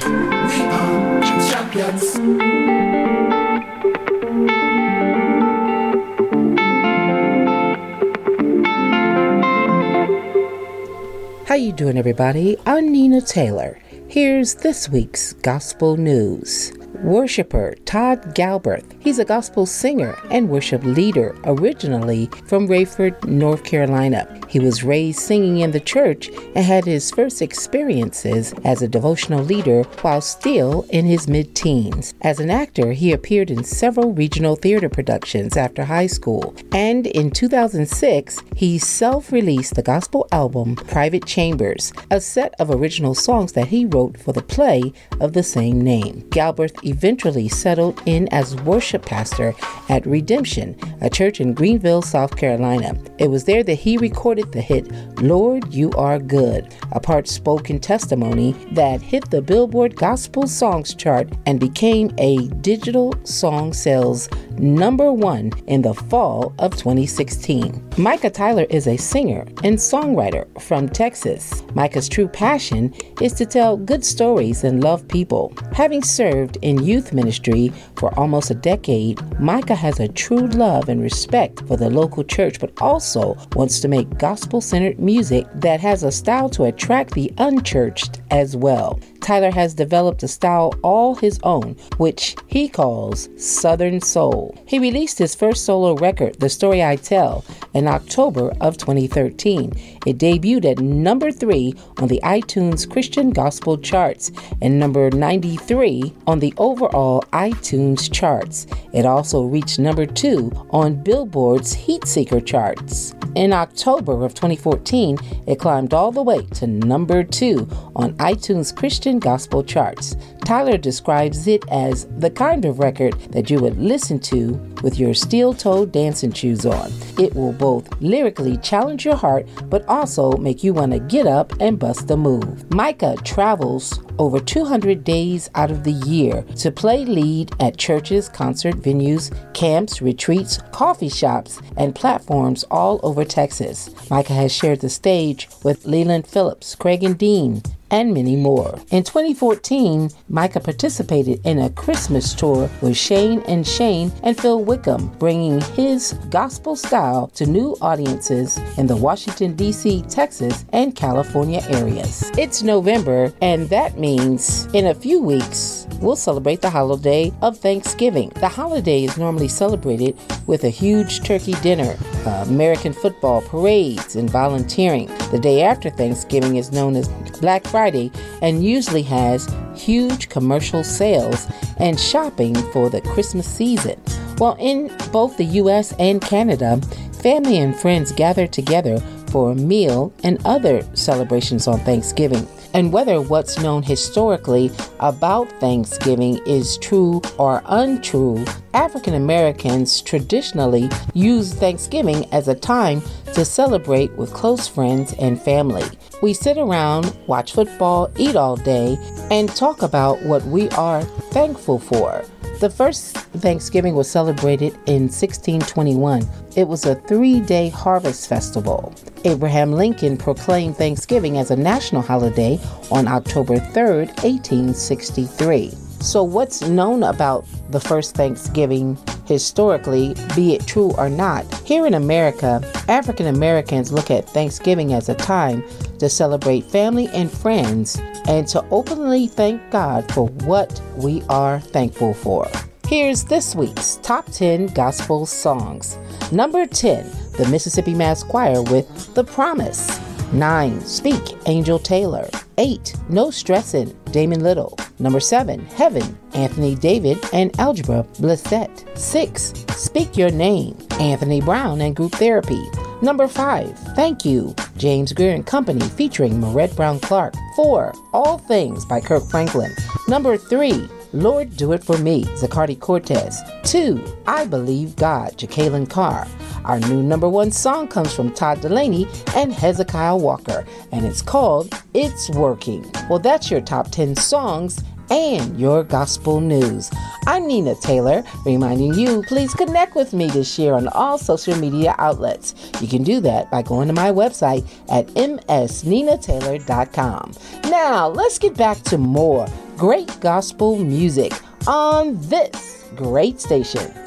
S28: How you doing everybody? I'm Nina Taylor. Here's this week's gospel news. Worshipper Todd Galberth. He's a gospel singer and worship leader, originally from Raeford, North Carolina. He was raised singing in the church and had his first experiences as a devotional leader while still in his mid teens. As an actor, he appeared in several regional theater productions after high school, and in 2006, he self released the gospel album Private Chambers, a set of original songs that he wrote for the play of the same name. Galberth eventually settled in as worship pastor at Redemption, a church in Greenville, South Carolina. It was there that he recorded the hit Lord You Are Good, a part spoken testimony that hit the Billboard Gospel Songs chart and became a digital song sales number one in the fall of 2016. Micah Tyler is a singer and songwriter from Texas. Micah's true passion is to tell good stories and love people. Having served in youth ministry for almost a decade, Micah has a true love and respect for the local church, but also wants to make gospel centered music that has a style to attract the unchurched as well. Tyler has developed a style all his own, which he calls Southern Soul. He released his first solo record, The Story I Tell, in October of 2013. It debuted at number 3 on the iTunes Christian Gospel charts and number 93 on the overall iTunes charts. It also reached number 2 on Billboard's Heatseeker charts. In October of 2014, it climbed all the way to number 2 on iTunes Christian gospel charts. Tyler describes it as the kind of record that you would listen to with your steel toed dancing shoes on. It will both lyrically challenge your heart, but also make you want to get up and bust a move. Micah travels over 200 days out of the year to play lead at churches, concert venues, camps, retreats, coffee shops, and platforms all over Texas. Micah has shared the stage with Leeland Phillips, Craig and Dean, and many more. In 2014, Micah participated in a Christmas tour with Shane and Shane and Phil Wickham, bringing his gospel style to new audiences in the Washington, D.C., Texas, and California areas. It's November, and that means in a few weeks, we'll celebrate the holiday of Thanksgiving. The holiday is normally celebrated with a huge turkey dinner, uh, American football, parades, and volunteering. The day after Thanksgiving is known as Black Friday and usually has huge commercial sales and shopping for the Christmas season. While in both the US and Canada, family and friends gather together for a meal and other celebrations on Thanksgiving. And whether what's known historically about Thanksgiving is true or untrue, African Americans traditionally use Thanksgiving as a time to celebrate with close friends and family. We sit around, watch football, eat all day, and talk about what we are thankful for. The first Thanksgiving was celebrated in 1621. It was a three day harvest festival. Abraham Lincoln proclaimed Thanksgiving as a national holiday on October 3, 1863. So, what's known about the first Thanksgiving historically, be it true or not? Here in America, African Americans look at Thanksgiving as a time to celebrate family and friends and to openly thank God for what we are thankful for. Here's this week's top 10 gospel songs. Number 10, the Mississippi Mass Choir with The Promise. 9. Speak, Angel Taylor. 8. No Stressin', Damon Little. Number 7. Heaven, Anthony David and Algebra Blessett. 6. Speak Your Name, Anthony Brown and Group Therapy. Number 5. Thank You, James Grear and Company featuring Maurette Brown Clark. 4. All Things by Kirk Franklin. Number 3. Lord Do It For Me, Zacardi Cortez. 2. I Believe God, Jekalyn Carr. Our new number one song comes from Todd Dulaney and Hezekiah Walker, and it's called It's Working. Well, that's your top 10 songs and your gospel news. I'm Nina Taylor, reminding you please connect with me this year on all social media outlets. You can do that by going to my website at msninataylor.com. Now, let's get back to more great gospel music on this great station.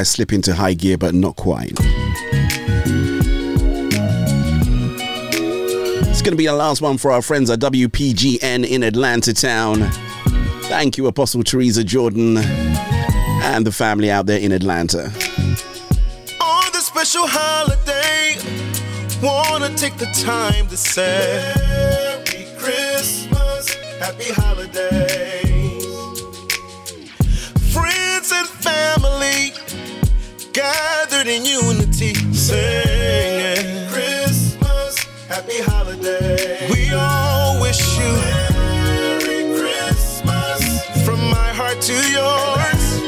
S1: Of slip into high gear, but not quite. It's going to be the last one for our friends at WPGN in Atlanta Town. Thank you, Apostle Teresa Jordan and the family out there in Atlanta.
S27: On this special holiday, wanna take the time to say Merry Christmas, Happy Holidays. Gathered in unity, singing Christmas, Happy Holidays. We all wish you Merry Christmas from my heart to yours.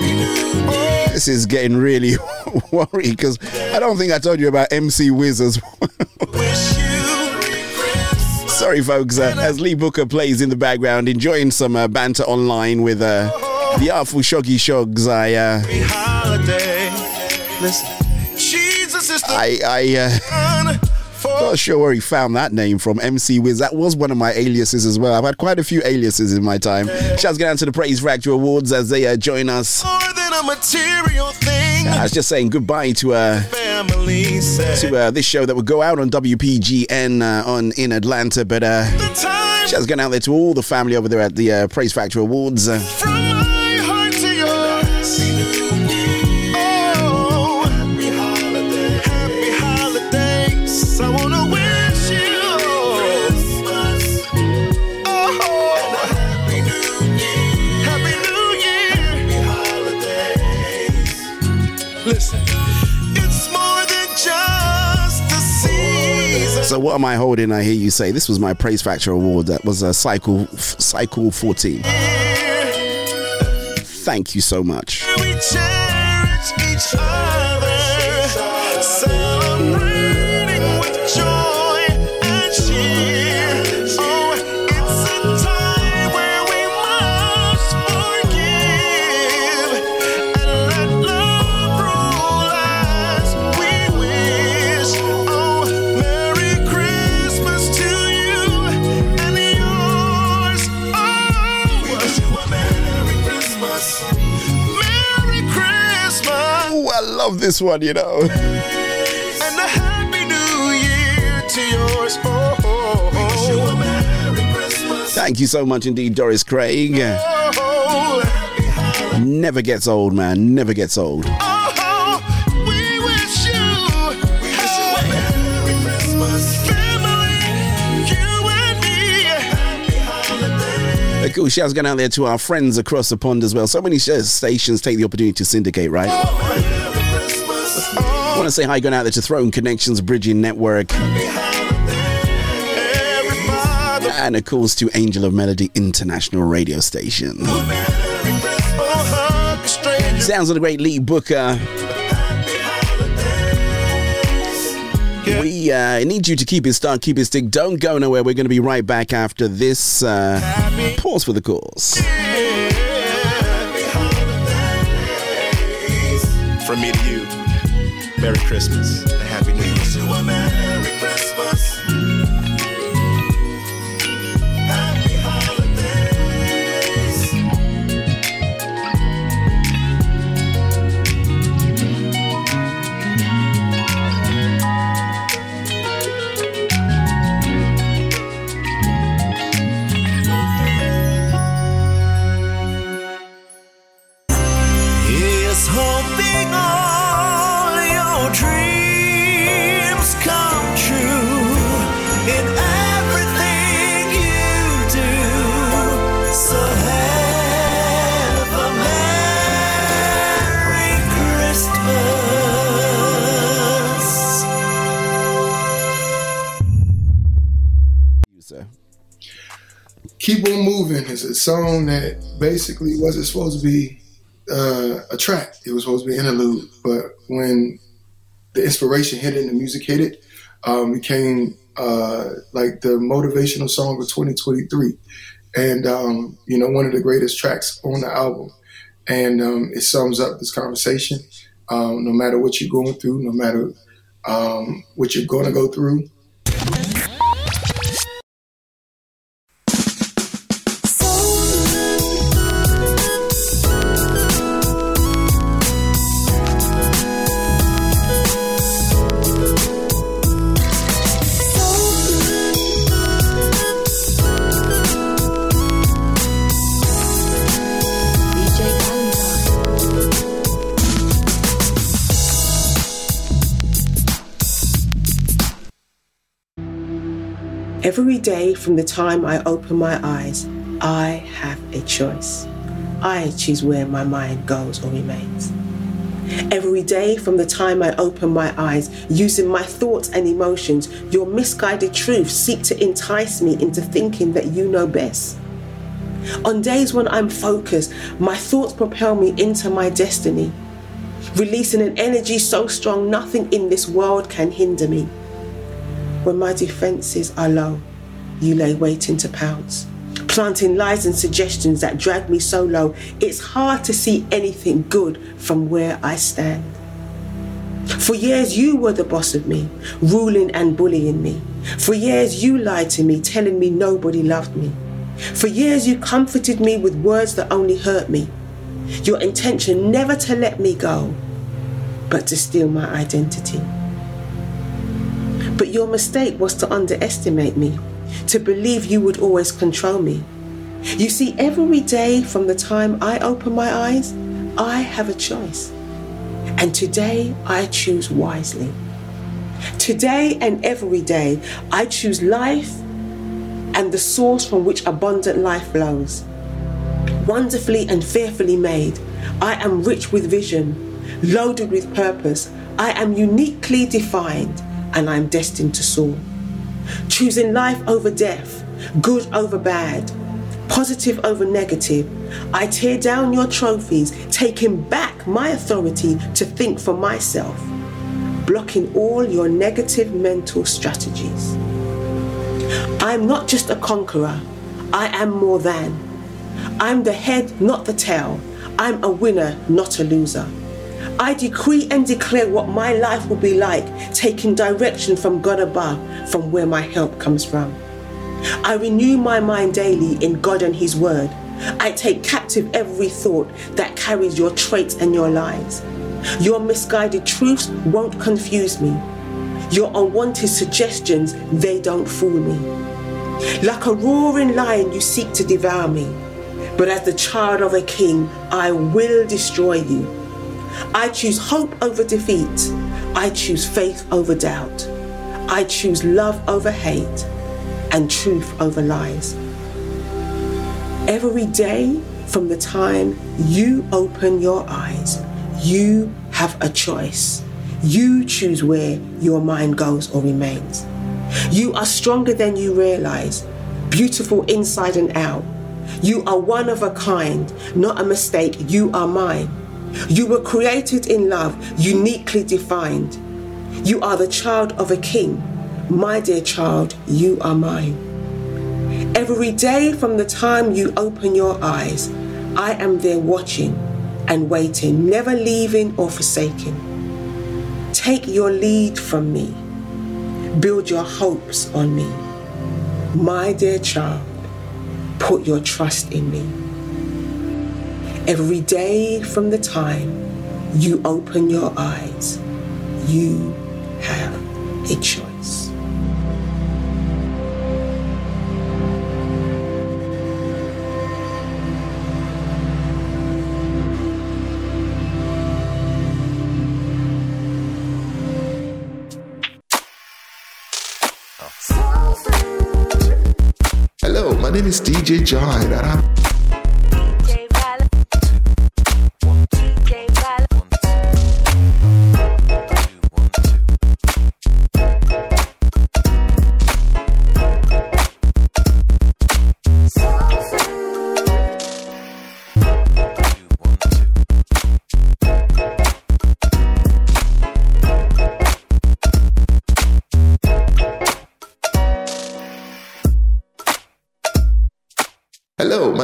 S1: This is getting really worried because I don't think I told you about MC Wiz as well. Sorry, folks. Uh, as Lee Booker plays in the background, enjoying some uh, banter online with uh, the artful Shoggy Shogs. I, uh, I, I, uh, not sure where he found that name from. MC Wiz. That was one of my aliases as well. I've had quite a few aliases in my time. Shouts get down to the Praise Factor Awards as they uh, join us.
S27: more than a material thing.
S1: I was just saying goodbye to uh,
S27: Family
S1: to uh, this show that would go out on WPGN uh, on in Atlanta. But uh, shouts going out there to all the family over there at the uh, Praise Factor Awards. So what am I holding? I hear you say this was my Praise Factor Award. That was a cycle cycle 14. Thank you so much. this one, you know.
S27: And a happy new year to yours. Oh, oh, oh.
S1: Thank you so much indeed, Doris Craig.
S27: Oh, oh.
S1: Never gets old, man. Never gets old.
S27: Oh,
S1: cool. Shouts going out there to our friends across the pond as well. So many stations take the opportunity to syndicate, right? I want to say hi going out there to Throne Connections Bridging Network. And of course to Angel of Melody International Radio Station. Sounds of the great Lee Booker. We uh, need you to keep it start, keep it stick. Don't go nowhere. We're going to be right back after this. Uh, pause for the cause.
S14: From me to you, Merry Christmas
S29: is a song that basically wasn't supposed to be uh, a track. It was supposed to be an interlude, but when the inspiration hit it and the music hit it, um, became uh, like the motivational song of 2023, and um, you know one of the greatest tracks on the album. And um, it sums up this conversation. Um, no matter what you're going through, no matter um, what you're going to go through,
S30: Every day from the time I open my eyes, I have a choice. I choose where my mind goes or remains. Every day from the time I open my eyes, using my thoughts and emotions, your misguided truths seek to entice me into thinking that you know best. On days when I'm focused, my thoughts propel me into my destiny, releasing an energy so strong nothing in this world can hinder me. When my defenses are low, you lay waiting to pounce, planting lies and suggestions that drag me so low, it's hard to see anything good from where I stand. For years, you were the boss of me, ruling and bullying me. For years, you lied to me, telling me nobody loved me. For years, you comforted me with words that only hurt me. Your intention never to let me go, but to steal my identity. But your mistake was to underestimate me, to believe you would always control me. You see, every day from the time I open my eyes, I have a choice. And today I choose wisely. Today and every day, I choose life and the source from which abundant life flows. Wonderfully and fearfully made, I am rich with vision, loaded with purpose. I am uniquely defined and I'm destined to soar. Choosing life over death, good over bad, positive over negative, I tear down your trophies, taking back my authority to think for myself, blocking all your negative mental strategies. I'm not just a conqueror, I am more than. I'm the head, not the tail. I'm a winner, not a loser. I decree and declare what my life will be like, taking direction from God above, from where my help comes from. I renew my mind daily in God and His Word. I take captive every thought that carries your traits and your lies. Your misguided truths won't confuse me. Your unwanted suggestions, they don't fool me. Like a roaring lion, you seek to devour me. But as the child of a king, I will destroy you. I choose hope over defeat. I choose faith over doubt. I choose love over hate and truth over lies. Every day from the time you open your eyes, you have a choice. You choose where your mind goes or remains. You are stronger than you realize, beautiful inside and out. You are one of a kind, not a mistake. You are mine. You were created in love, uniquely defined. You are the child of a king. My dear child, you are mine. Every day from the time you open your eyes, I am there watching and waiting, never leaving or forsaking. Take your lead from me. Build your hopes on me. My dear child, put your trust in me. Every day from the time you open your eyes, you have a choice.
S16: Hello, my name is DJ Joy,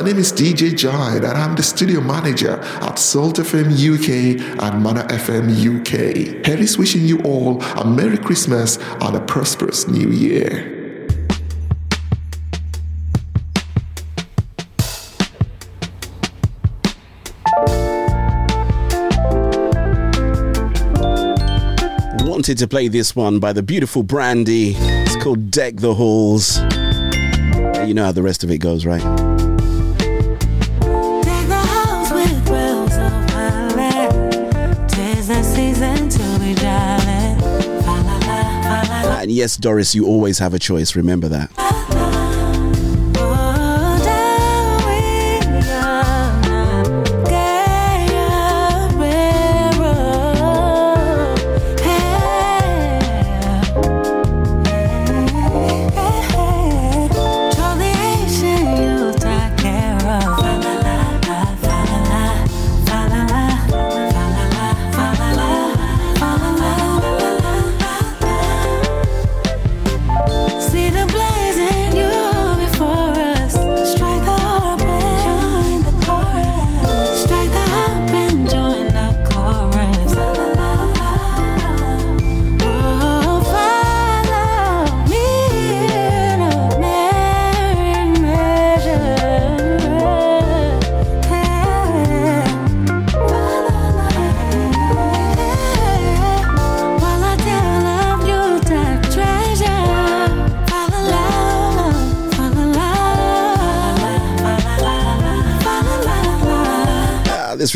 S16: name is DJ Joy, and I'm the studio manager at Salt FM UK and Mana FM UK. Harry's wishing you all a Merry Christmas and a prosperous New Year.
S10: Wanted to play this one by the beautiful Brandy. It's called Deck the Halls. You know how the rest of it goes, right? And yes, Doris, you always have a choice. Remember that.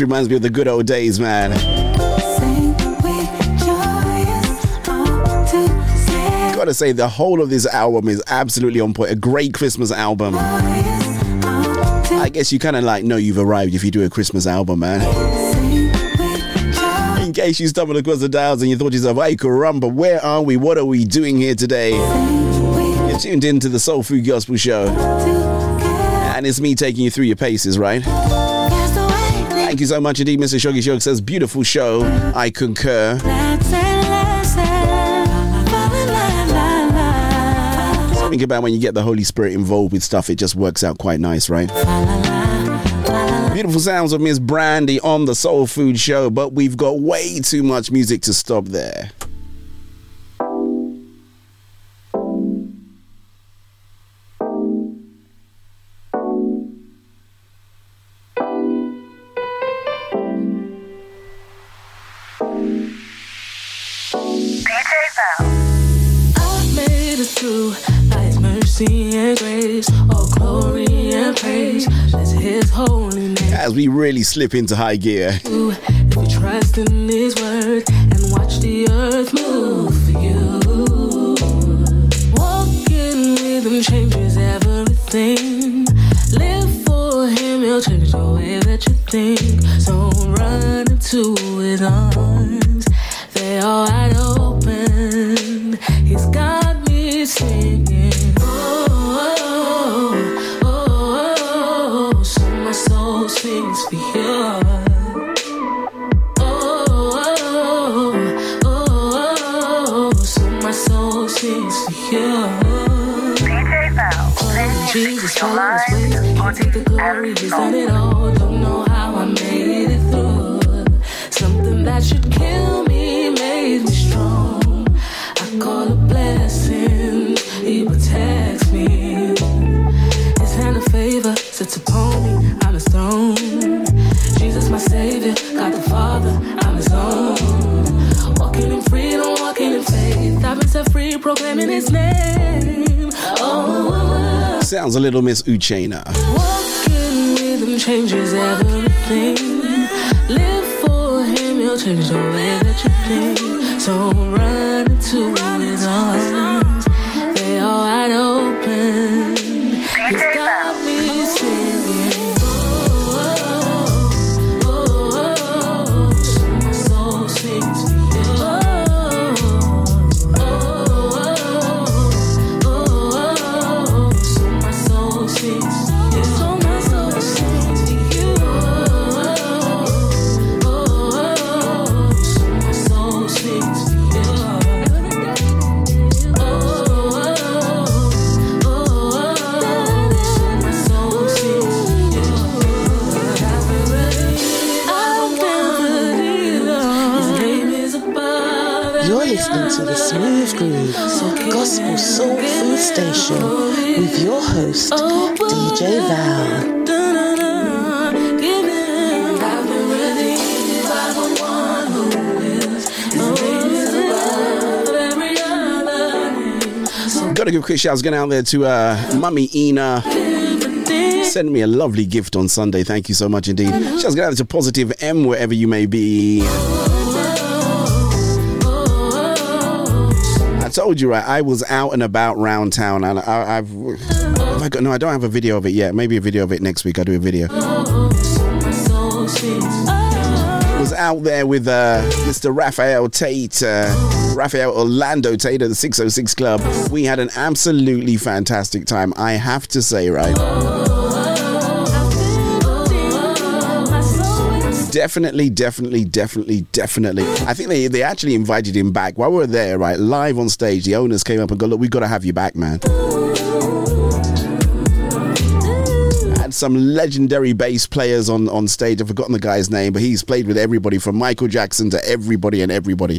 S10: Reminds me of the good old days, man. Gotta say, the whole of this album is absolutely on point. A great Christmas album. I guess you kind of like know you've arrived if you do a Christmas album, man. In case you stumbled across the dials and you thought to yourself, hey, caramba, where are we? What are we doing here today? You're tuned in to the Soul Food Gospel Show. And it's me taking you through your paces, right? Thank you so much indeed, Mr. Shoggy Shog says, beautiful show. I concur. Think about when you get the Holy Spirit involved with stuff, it just works out quite nice, right? Beautiful sounds of Miss Brandy on the Soul Food Show, but we've got way too much music to stop there. As we really slip into high gear.
S5: If you trust in His word and watch the earth move for you, walking with Him changes everything. Live for he'll change the way that you think. So run into his arms. Jesus follow his ways. Can't
S1: Sounds a little Miss Uchena.
S5: walking with him changes everything. Live for him, he'll change the way that you think. So run his arms.
S13: Station with your host, DJ Val.
S1: Got to give a quick going out there to uh, Mummy Ina. Send me a lovely gift on Sunday. Thank you so much indeed. Shouts going out to Positive M wherever you may be. Told you right. I was out and about round town, and I, I've. Have I got no? I don't have a video of it yet. Maybe a video of it next week. I'll do a video. was out there with uh, Mr. Raphael Tate, uh, Raphael Orlando Tate at the 606 Club. We had an absolutely fantastic time, I have to say, right? Definitely, definitely, definitely, definitely. I think they, they actually invited him back while we were there, right? Live on stage, the owners came up and go, Look, we've got to have you back, man. Had some legendary bass players on, on stage. I've forgotten the guy's name, but he's played with everybody from Michael Jackson to everybody and everybody.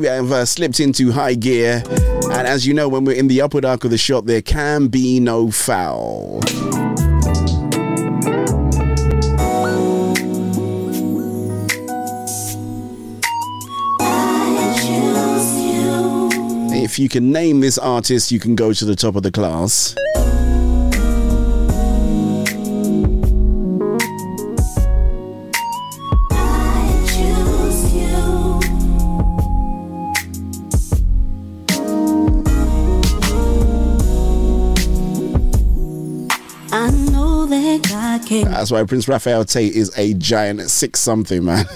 S1: We have uh, slipped into high gear, and as you know, when we're in the upward arc of the shot, there can be no foul. If you can name this artist, you can go to the top of the class.
S31: Can.
S1: That's why Prince Raphael Tate is a giant six something, man.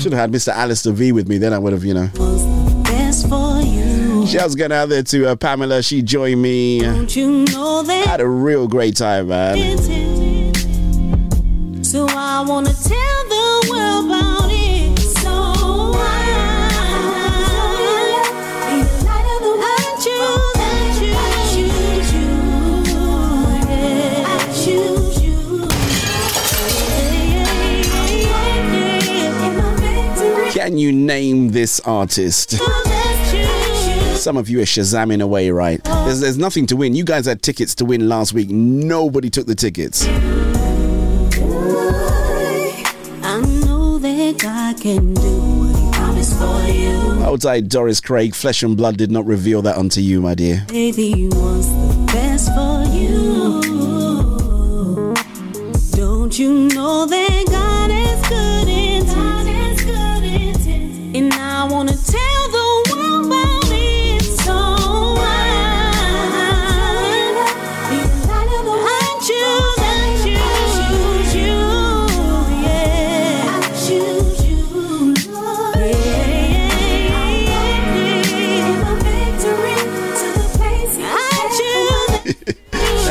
S1: Should have had Mr. Alistair V with me, then I would have, you know. Shouts going out there to uh, Pamela. She joined me.
S31: Don't you know that?
S1: Had a real great time, man.
S31: So I wanna tell
S1: Can you name this artist? Some of you are shazamming away, right? There's, there's nothing to win. You guys had tickets to win last week. Nobody took the tickets.
S31: I know that God can do what He promised for you.
S1: Outside Doris Craig, flesh and blood did not reveal that unto you, my dear.
S31: Baby, He wants the best for you. Don't you know that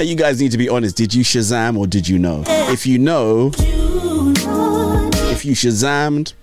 S1: you guys need to be honest. Did you Shazam or did you know? If you know, if you Shazammed,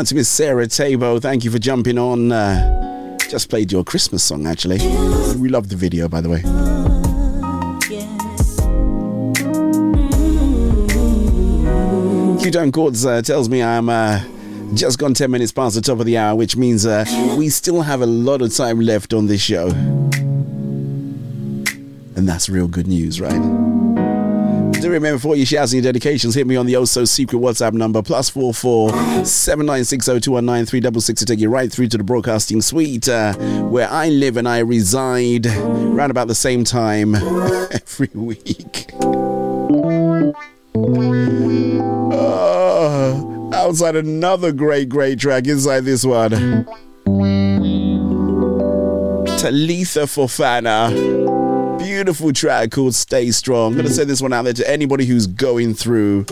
S1: out to Miss Sarah Teibo. Thank you for jumping on. Uh, just played your Christmas song, actually. We love the video, by the way. Q Time Courts uh, tells me I'm uh, just gone 10 minutes past the top of the hour, which means uh, we still have a lot of time left on this show. And that's real good news, right? Do remember for your shouts and your dedications, hit me on the also secret WhatsApp number plus four four seven nine six zero two one nine three double six to take you right through to the broadcasting suite uh, where I live and I reside around about the same time every week. Oh, outside another great, great track inside this one. Talitha Fofana beautiful track called Stay Strong. I'm going to mm. send this one out there to anybody who's going through.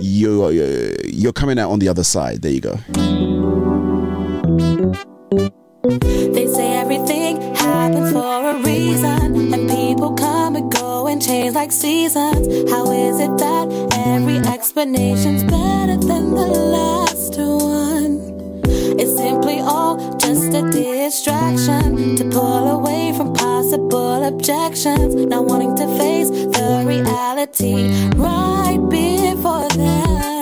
S1: You're, you're coming out on the other side. There you go.
S10: They say everything happens for a reason, and people come and go and change like seasons. How is it that every explanation's better than the last one? It's simply all just a distraction to pull away from possible objections. Not wanting to face the reality right before them.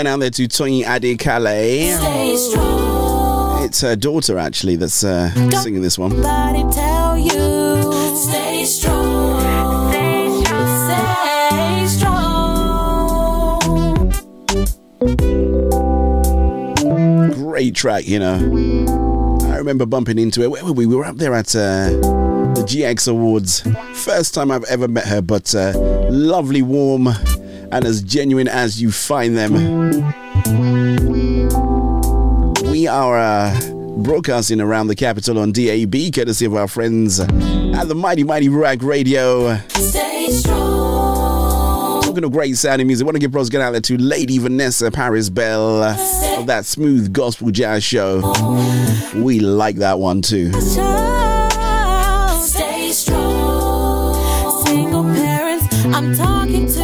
S1: Going out there to Tony Calais. It's her daughter, actually, that's uh, singing this one.
S10: Nobody tell you stay strong. Stay strong.
S1: Great track, you know. I remember bumping into it. Where were we? We were up there at uh, the GX Awards. First time I've ever met her, but uh, lovely, warm, and as genuine as you find them. We are uh, broadcasting around the capital on DAB, courtesy of our friends at the Mighty Mighty Ruach Radio.
S10: Stay strong.
S1: Talking of great sounding music, I want to give pros get out there to Lady Vanessa Paris Bell of that smooth gospel jazz show. We like that one too.
S10: Stay strong. Single parents, I'm talking to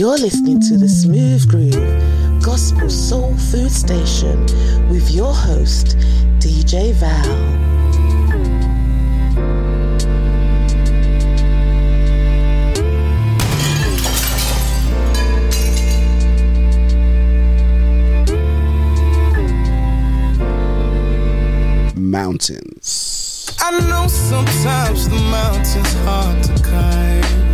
S13: You're listening to the Smooth Groove Gospel Soul Food Station with your host, DJ Val.
S1: mountains.
S32: I know sometimes the mountain's hard to climb.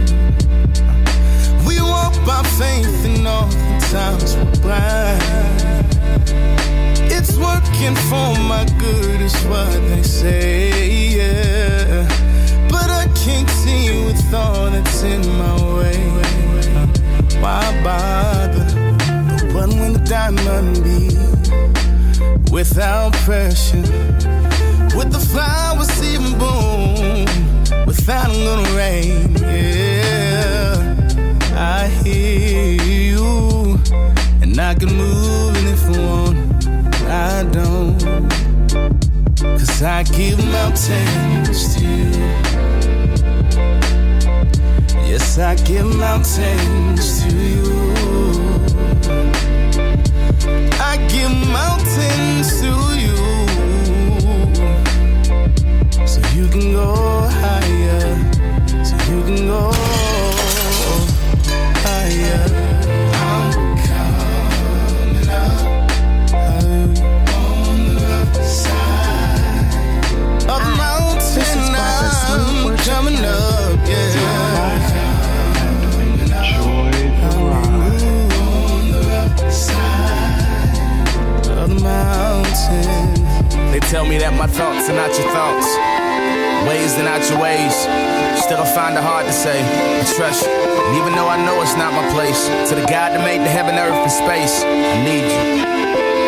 S32: What they say, yeah. But I can't see with all that's in my way. Why bother? When will the diamond be without pressure? With the flowers even bloom without a little rain, yeah. I hear you, and I can move, and if I want, I don't. Cause I give mountains to you. Yes, I give mountains to you. I give mountains to you. So you can go higher. So you can go
S33: tell me that my thoughts are not your thoughts, ways are not your ways. Still, I find it hard to say. I trust you, and even though I know it's not my place, to the God that made the heaven, earth, and space, I need you.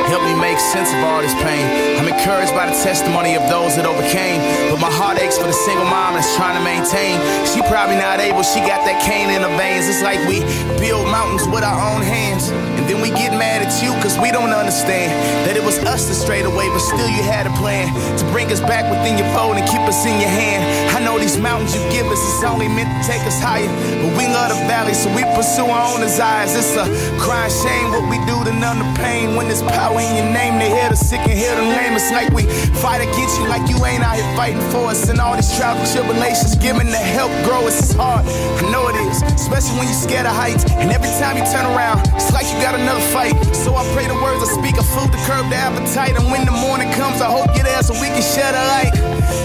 S33: Help me make sense of all this pain. I'm encouraged by the testimony of those that overcame. But my heart aches for the single mom that's trying to maintain. She probably not able, she got that cane in her veins. It's like we build mountains with our own hands. And then we get mad at you because we don't understand that it was us that strayed away, but still you had a plan to bring us back within your fold and keep us in your hand. I know these mountains you give us is only meant to take us higher. But we love the valley, so we pursue our own desires. It's a crying shame what we do to numb the pain when there's power in your name. They hear the sick and hear the lame. It's like we fight against you like you ain't out here fighting for us. And all these trials and tribulations, giving the help grow us is hard. I know it is, especially when you're scared of heights. And every time you turn around, it's like you got another fight. So I pray the words I speak are food to curb the appetite. And when the morning comes, I hope you're there so we can share the light.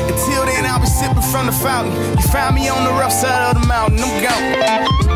S33: Until then, I'll be sipping from the fountain. You found me on the rough side of the mountain. I'm gone.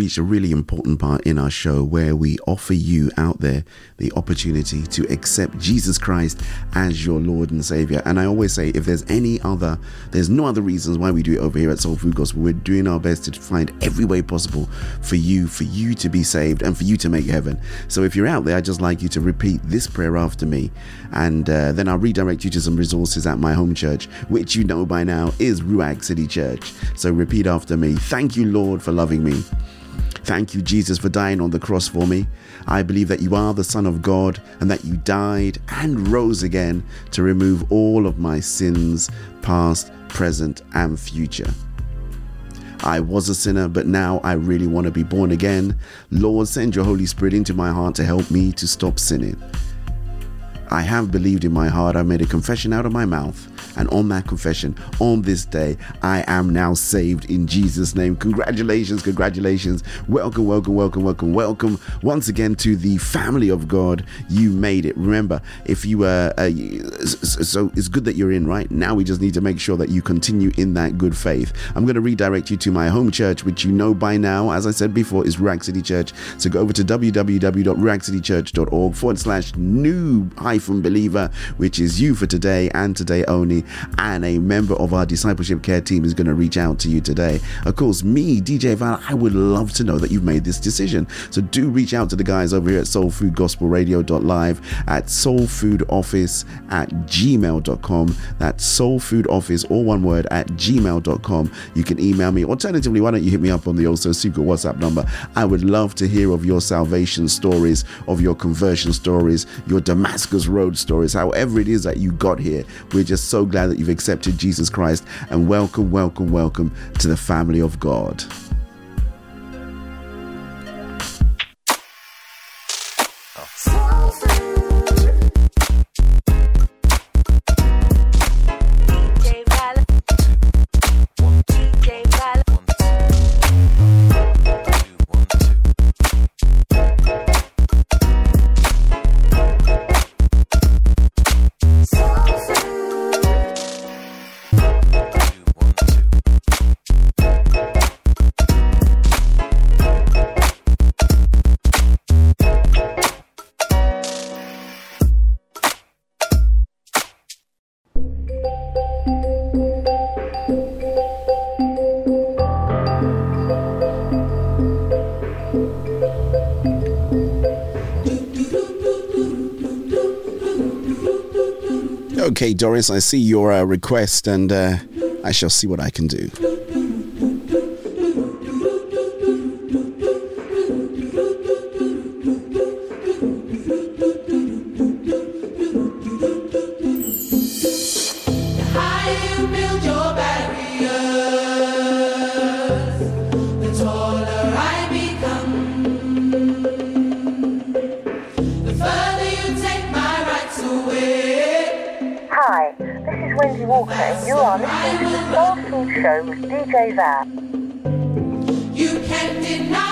S1: Reached a really important part in our show where we offer you out there the opportunity to accept Jesus Christ as your Lord and Savior. And I always say, if there's any other, there's no other reasons why we do it over here at Soul Food Gospel. We're doing our best to find every way possible for you, for you to be saved and for you to make heaven. So if you're out there, I'd just like you to repeat this prayer after me. And uh, then I'll redirect you to some resources at my home church, which you know by now is Ruach City Church. So repeat after me. Thank you, Lord, for loving me. Thank you, Jesus, for dying on the cross for me. I believe that you are the Son of God and that you died and rose again to remove all of my sins, past, present, and future. I was a sinner, but now I really want to be born again. Lord, send your Holy Spirit into my heart to help me to stop sinning. I have believed in my heart, I made a confession out of my mouth and on that confession, on this day, I am now saved in Jesus' name. Congratulations, congratulations. Welcome, welcome, welcome, welcome, welcome once again to the family of God. You made it. Remember, if you were, uh, so it's good that you're in, right? Now we just need to make sure that you continue in that good faith. I'm going to redirect you to my home church, which you know by now, as I said before, is Ruach City Church. So go over to www.ruachcitychurch.org forward slash new hyphen believer, which is you for today and today only and a member of our discipleship care team is going to reach out to you today. Of course, me, DJ Val, I would love to know that you've made this decision. So do reach out to the guys over here at Soul Food Gospel at soulfoodoffice at gmail.com. That's soulfoodoffice, all one word, at gmail.com. You can email me. Alternatively, why don't you hit me up on the also secret WhatsApp number? I would love to hear of your salvation stories, of your conversion stories, your Damascus Road stories, however it is that you got here. We're just so glad that you've accepted Jesus Christ and welcome, welcome, welcome to the family of God. Okay, Doris, I see your uh, request and uh, I shall see what I can do.
S11: Hi,
S6: this is Wendy Walker, and you are listening to the Soul Food Show with DJ Val. You can't deny.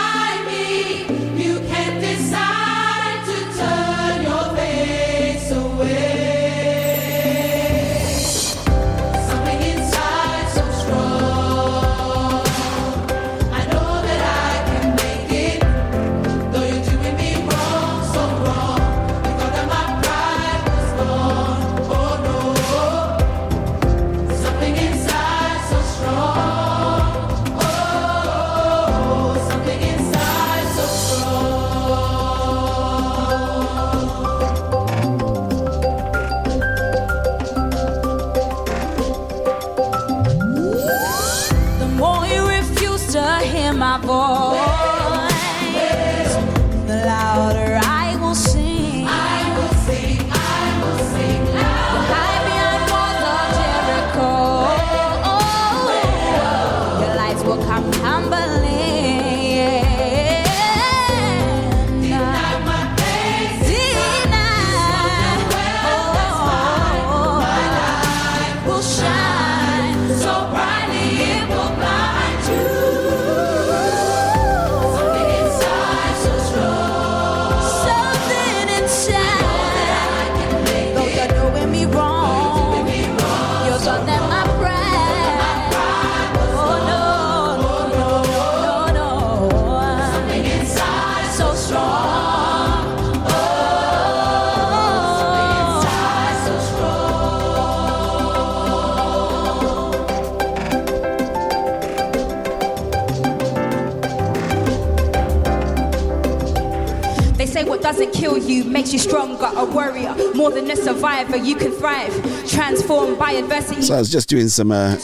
S11: Kill you, makes you stronger, a warrior, more than a survivor. You can thrive, transformed by adversity.
S1: So I was just doing some uh,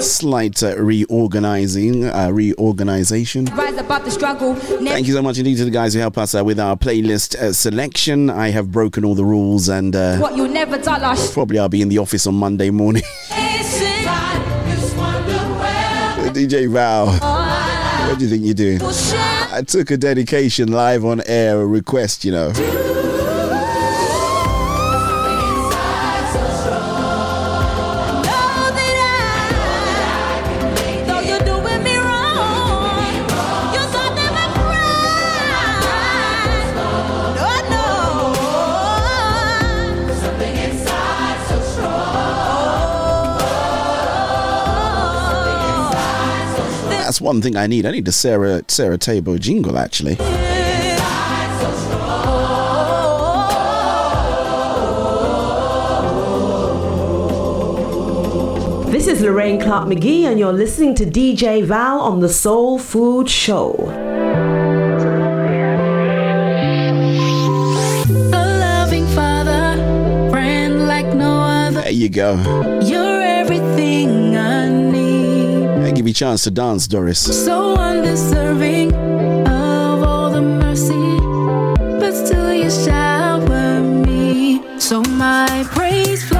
S1: slight uh, reorganizing, uh, reorganization.
S11: Rise above the struggle.
S1: Thank you so much indeed to the guys who help us uh, with our playlist uh, selection. I have broken all the rules and uh,
S11: What you'll never dull us.
S1: probably I'll be in the office on Monday morning. DJ Val, what do you think you're doing? I took a dedication live on air, a request, you know. One thing I need. I need the Sarah Sarah Teibo jingle actually.
S13: This is Lorraine Clark McGee, and you're listening to DJ Val on the Soul Food Show.
S10: A loving father, friend like no other.
S1: There you go.
S10: You're
S1: a chance to dance, Doris.
S10: So undeserving of all the mercy, but still you shower me. So my praise flows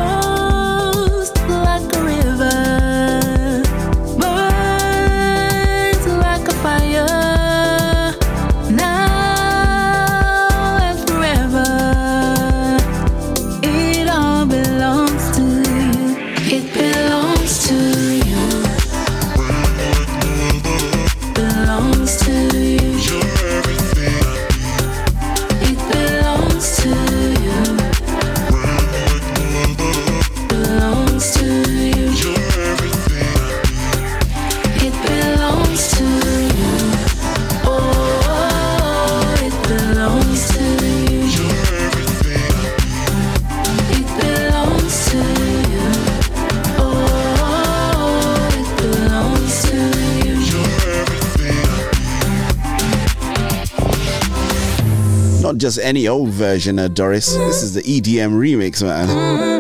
S1: just any old version of Doris. This is the EDM remix, man. Mm-hmm.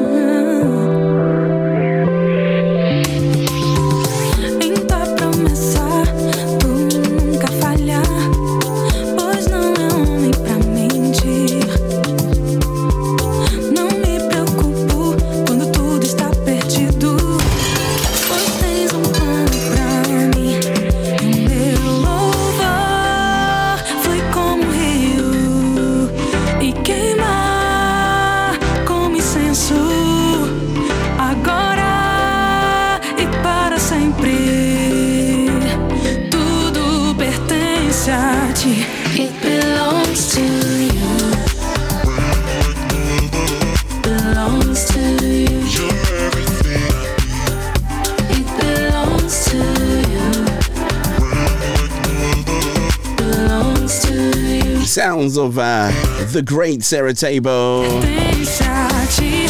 S1: The great Sarah Teibo.
S10: Pertence a ti.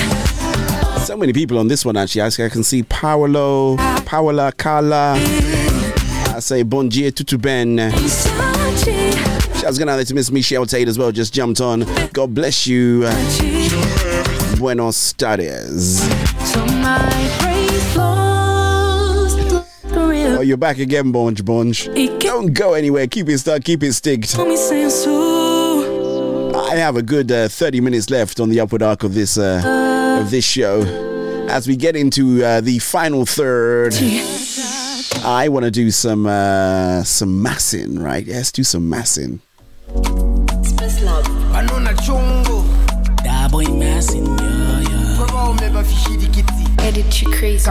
S1: So many people on this one actually. I can see Paolo, Paola, Carla. I say Bonjour to ben. Shouts going out to Miss Michelle Tate as well. Just jumped on. God bless you. Buenos tardes.
S10: So my praise flows like a river.
S1: Oh, you're back again, Bonge Bonge. Don't go anywhere. Keep it stuck. Keep it sticked.
S10: Como incenso.
S1: I have a good uh, 30 minutes left on the upward arc of this uh, of this show. As we get into uh, the final third, I want to do some uh, some massing, right? Yes, do some massing.
S32: Banona chongo. Da boy massin, yeah, yeah. Kwa umeba fishi dikiti.
S34: Edit you crazy.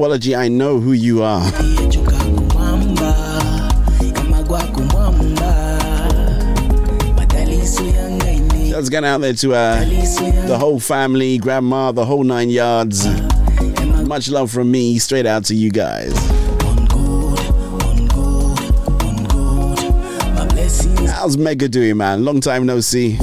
S34: I
S1: know who you are. That's going out there to uh, the whole family, grandma, the whole nine yards.
S27: Much love from me, straight out to you guys. How's Mega doing, man? Long time no see.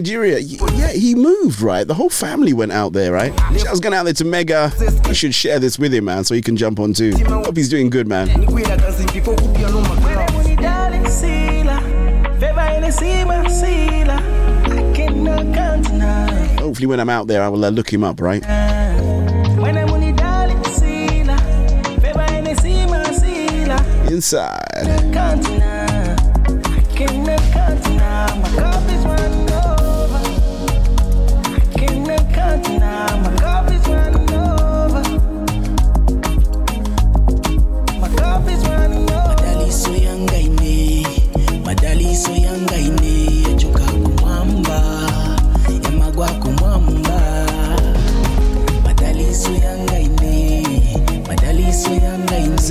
S27: Nigeria. Yeah, he moved, right? The whole family went out there, right? I was going out there to Mega. You should share this with him, man, so he can jump on too. Hope he's doing good, man. Hopefully, when I'm out there, I will uh, look him up, right? Inside.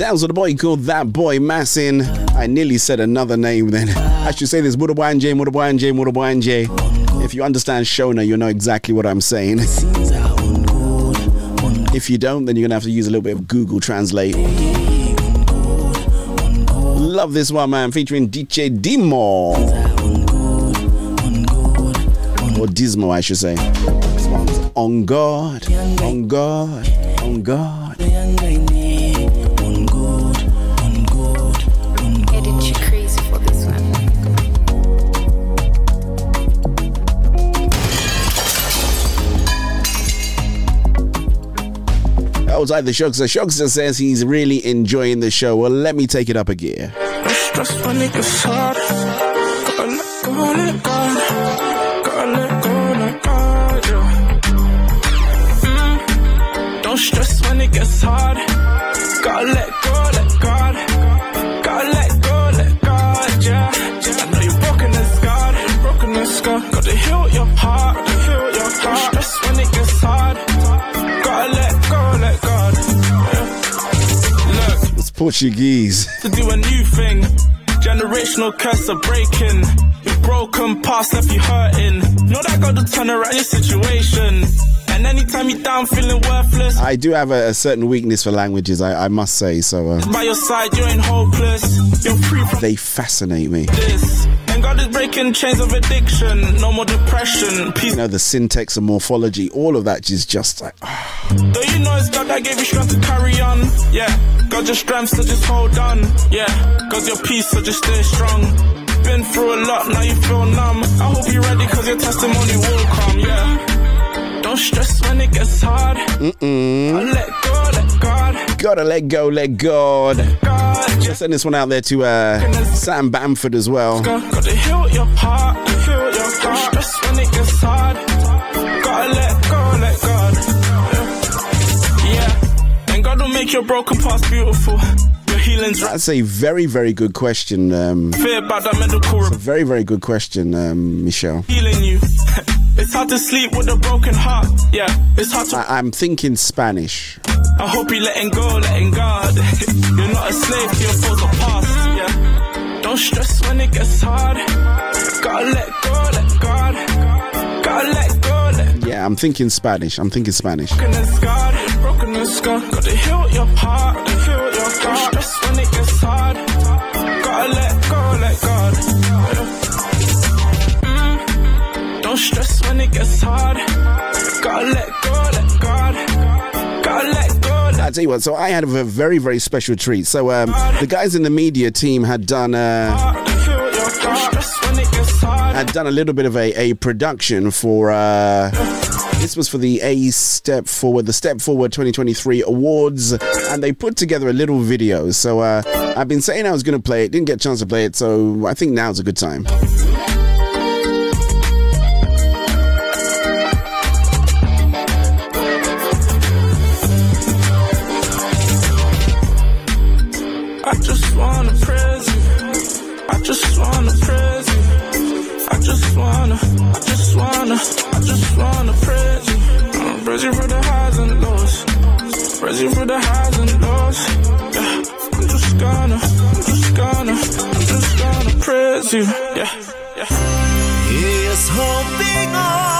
S27: Sounds of the boy called That Boy Massin. I nearly said another name then. I should say this Mudabwanje, Mudabwanje, Mudabwanje. If you understand Shona, you know exactly what I'm saying. If you don't, then you're gonna have to use a little bit of Google Translate. Love this one, man, featuring DJ Dimo. Or Dismo, I should say. This one's on God, on God, on God. Outside the Shugster. Shugster says he's really enjoying the show. Well, let me take it up a gear. Don't stress when it gets hard. Gotta let go, let God. Gotta let go, let God. Yeah, I know you're broken scarred, broken. Gotta heal your heal your. Don't stress when it gets hard. Portuguese. to do a new thing. Generational curse are breaking. Your broken past left you hurting. Know that got to turn around your situation. And anytime you're down feeling worthless. I do have a, a certain weakness for languages, I, I must say. So uh, by your side, you ain't hopeless. You're free from They fascinate me. This. And God is breaking chains of addiction. No more depression. Peace. You know, the syntax and morphology, all of that is just like. Oh. Do you know it's God that gave you strength to carry on? Yeah. Got your strength, so just hold on. Yeah. Got your peace, so just stay strong. Been through a lot, now you feel numb. I hope you're ready, cause your testimony will come. Yeah. Don't stress when it gets hard. Mm-mm. I let go, let God. Gotta let go, let God. Let God. Just send this one out there to uh, Sam Bamford as well. Gotta heal your heart, heal your heart. Don't stress when it gets hard. Gotta let go, let God. Yeah. And God will make your broken past beautiful. That's a very, very good question. Um, Fear about that medical. It's a very, very good question, um, Michelle. Healing you. It's hard to sleep with a broken heart. Yeah, it's hard to. I- am thinking Spanish. I hope you're letting go, letting God. you're not a slave to your thoughts of past. Yeah, don't stress when it gets hard. Gotta let go, let God. Gotta let go, let Yeah, I'm thinking Spanish. I'm thinking Spanish. Broken and scarred, broken and scarred. Gotta heal your heart, heal your heart. Don't stress when it gets hard. Gotta let go, let God. Don't stress when it gets hard. Gotta let go, let God. Gotta let go. I tell you what, so I had a very, very special treat. So um, the guys in the media team had done. Uh,
S1: had done a little bit of a, a production for. Uh, this was for the A Step Forward, the Step Forward 2023 Awards, and they put together a little video. So uh, I've been saying I was going to play it, didn't get a chance to play it, so I think now's a good time.
S27: Wanna, I just wanna, I just wanna praise you. Uh, praise for the highs and lows. Praise you for the highs and lows. Yeah. I'm just gonna, I'm just gonna, I'm just gonna praise you. Yeah, yeah.
S32: Yes, hoping all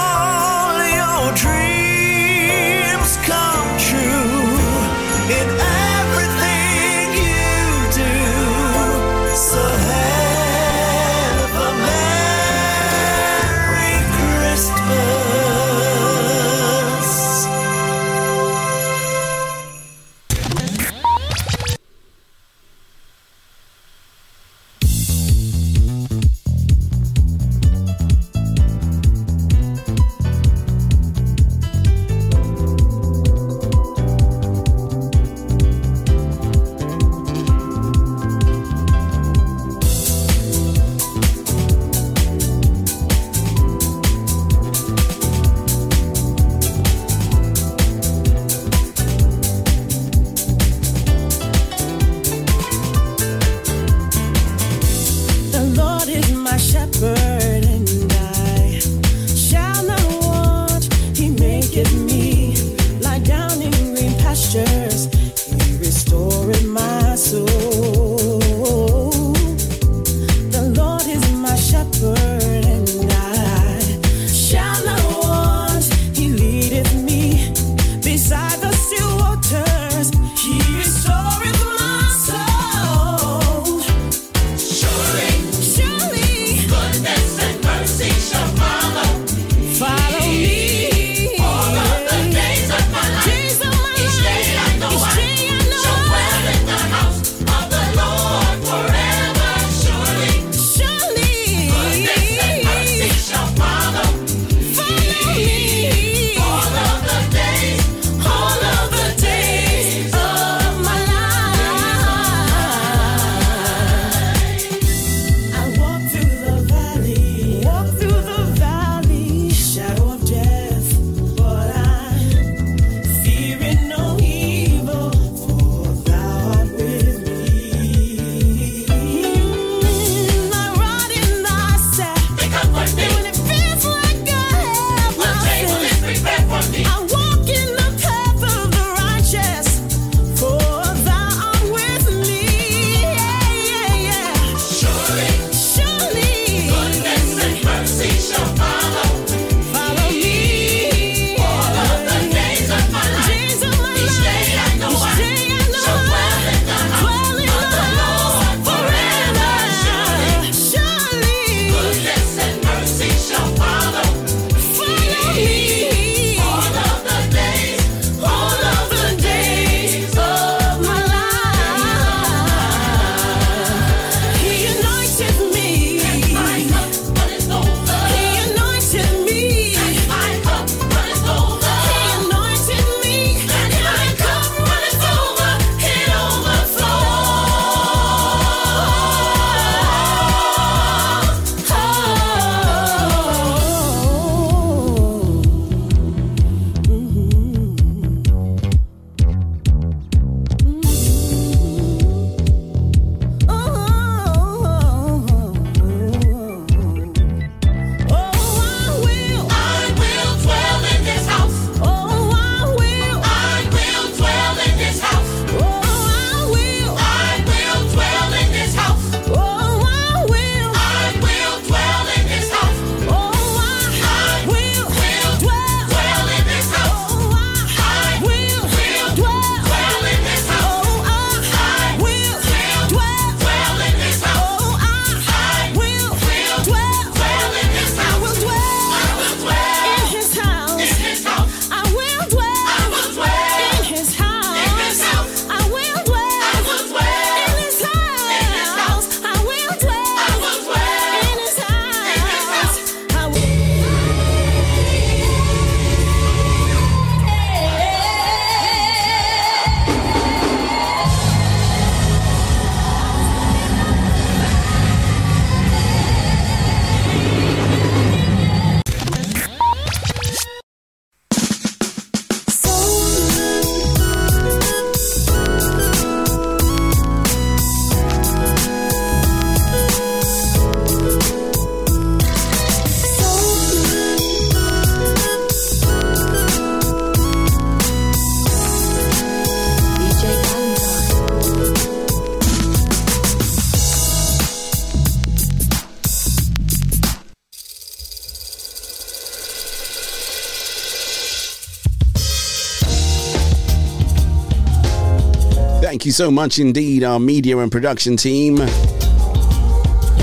S32: you so
S29: much indeed, our media and production team.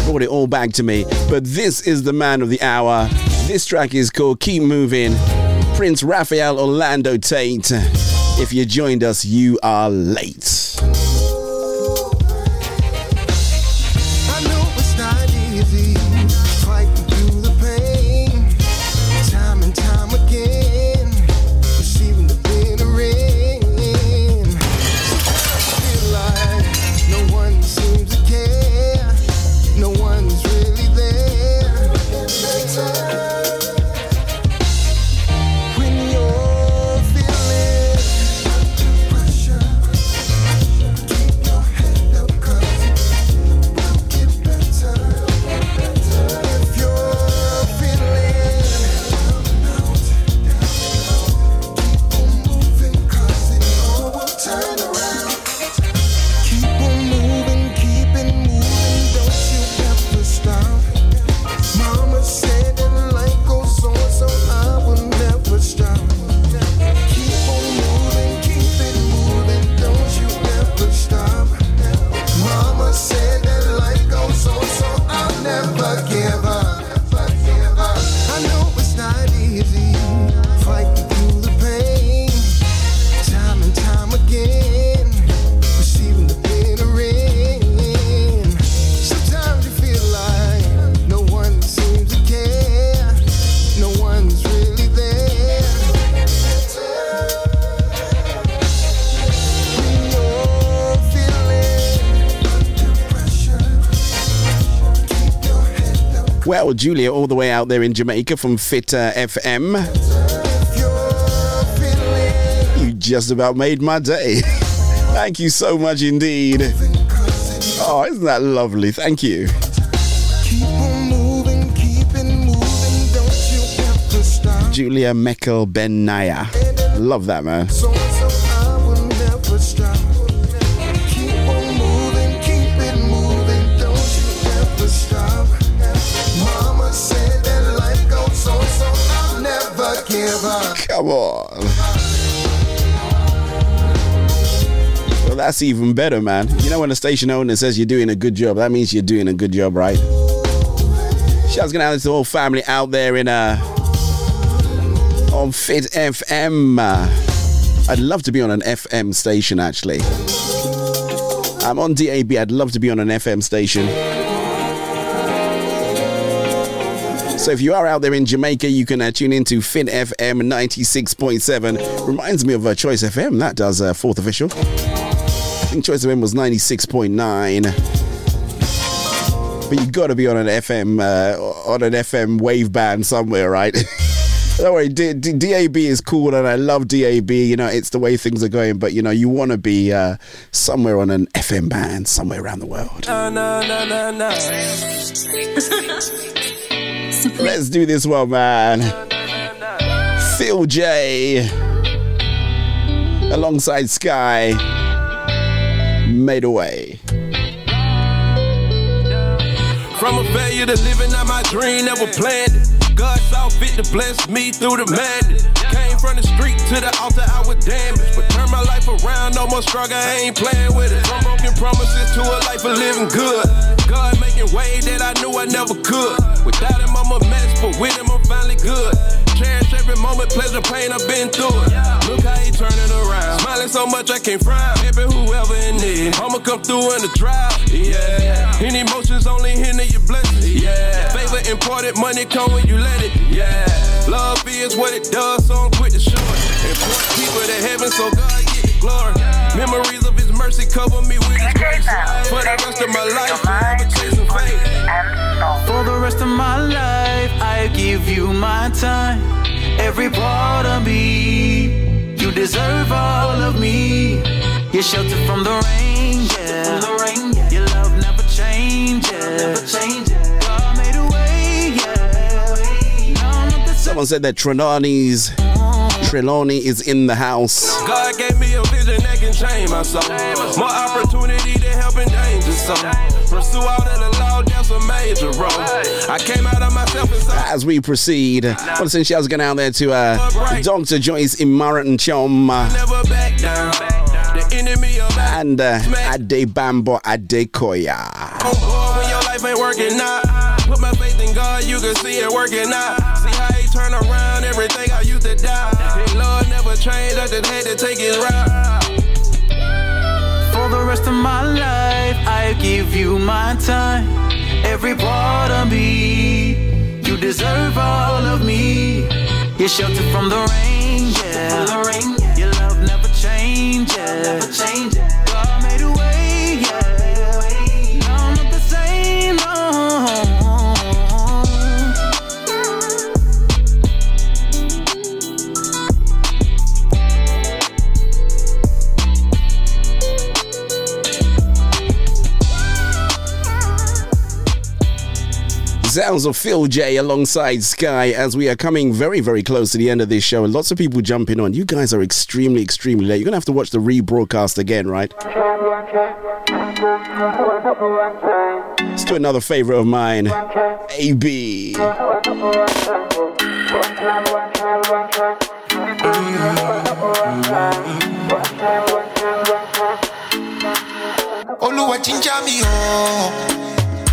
S29: Brought it all back to me. But this is the man of the hour. This track is called Keep Moving. Prince Raphael Orlando Tate. If you joined us, you are late. Julia, all the way out there in Jamaica from Fit uh, FM. You just about made my day. Thank you so much indeed. Oh, isn't that lovely? Thank you. Julia Mekel Ben Naya. Love that, man. Come that's even better, man. You know when a station owner says you're doing a good job, that means you're doing a good job, right? Shouts going out to the whole family out there in uh on Fit FM. Uh, I'd love to be on an FM station actually. I'm on DAB. I'd love to be on an FM station. So if you are out there in Jamaica, you can uh, tune into Fit FM 96.7. Reminds me of uh, Choice FM. That does uh, fourth official. I think Choice FM was 96.9. But you've got to be on an FM uh, on an FM wave band somewhere, right? Don't worry, D- D- DAB is cool, and I love DAB. You know, it's the way things are going. But you know, you want to be uh, somewhere on an FM band somewhere around the world.
S27: No, no, no, no, no.
S29: Let's do this one, man. Phil J. Alongside Sky. Made away.
S27: From a failure to living out my dream, never planned. God saw fit to bless me through the madness. Came from the street to the altar, I was damaged. But turn my life around, no more struggle, I ain't playing with it. From broken promises to a life of living good. God making way that I knew I never could. Without him, I'm a mess, but with him, I'm finally good. Cherish every moment, pleasure, pain, I've been through it. Look how he turn it around. Smiling so much I can't frown. Happy whoever in need. I'ma come through in the drought. Yeah. Any emotions only hinder your blessings. Yeah. Favor imported money come when you let it. Yeah. Love is what it does, so I'm quick to show it. Point people to heaven so God get the glory. Memories of his mercy cover me with his grace. For the rest of my life, forever chasing faith.
S22: For the rest of my life, I give you my time. Every part of me, deserve all of me. You're sheltered from the rain, yeah. Your love never changes. God made a way, yeah.
S29: Someone said that Trelawney's Trelawney is in the house.
S27: God gave me a vision that can change my soul. More opportunity to help in danger zone. Pursue all law, that's a major role. I came out of myself inside.
S29: As we proceed, I want to send shouts going out there to uh, Dr. Joyce Imaran Chom. Uh,
S27: Never back down. The enemy of my
S1: And uh, Ade Bambo Adekoya.
S27: board when your life ain't working out. Put my faith in God, you can see it working out. See how he turn around everything I used to doubt. His Lord never changed, I just had to take his route.
S22: The rest of my life, I give you my time. Every part of me, you deserve all of me. You're sheltered from the rain, yeah. Your love never changes. God made
S1: Sounds of Phil J alongside Sky as we are coming very, very close to the end of this show. And lots of people jumping on. You guys are extremely, extremely late. You're going to have to watch the rebroadcast again, right? Let's do another favorite of mine AB.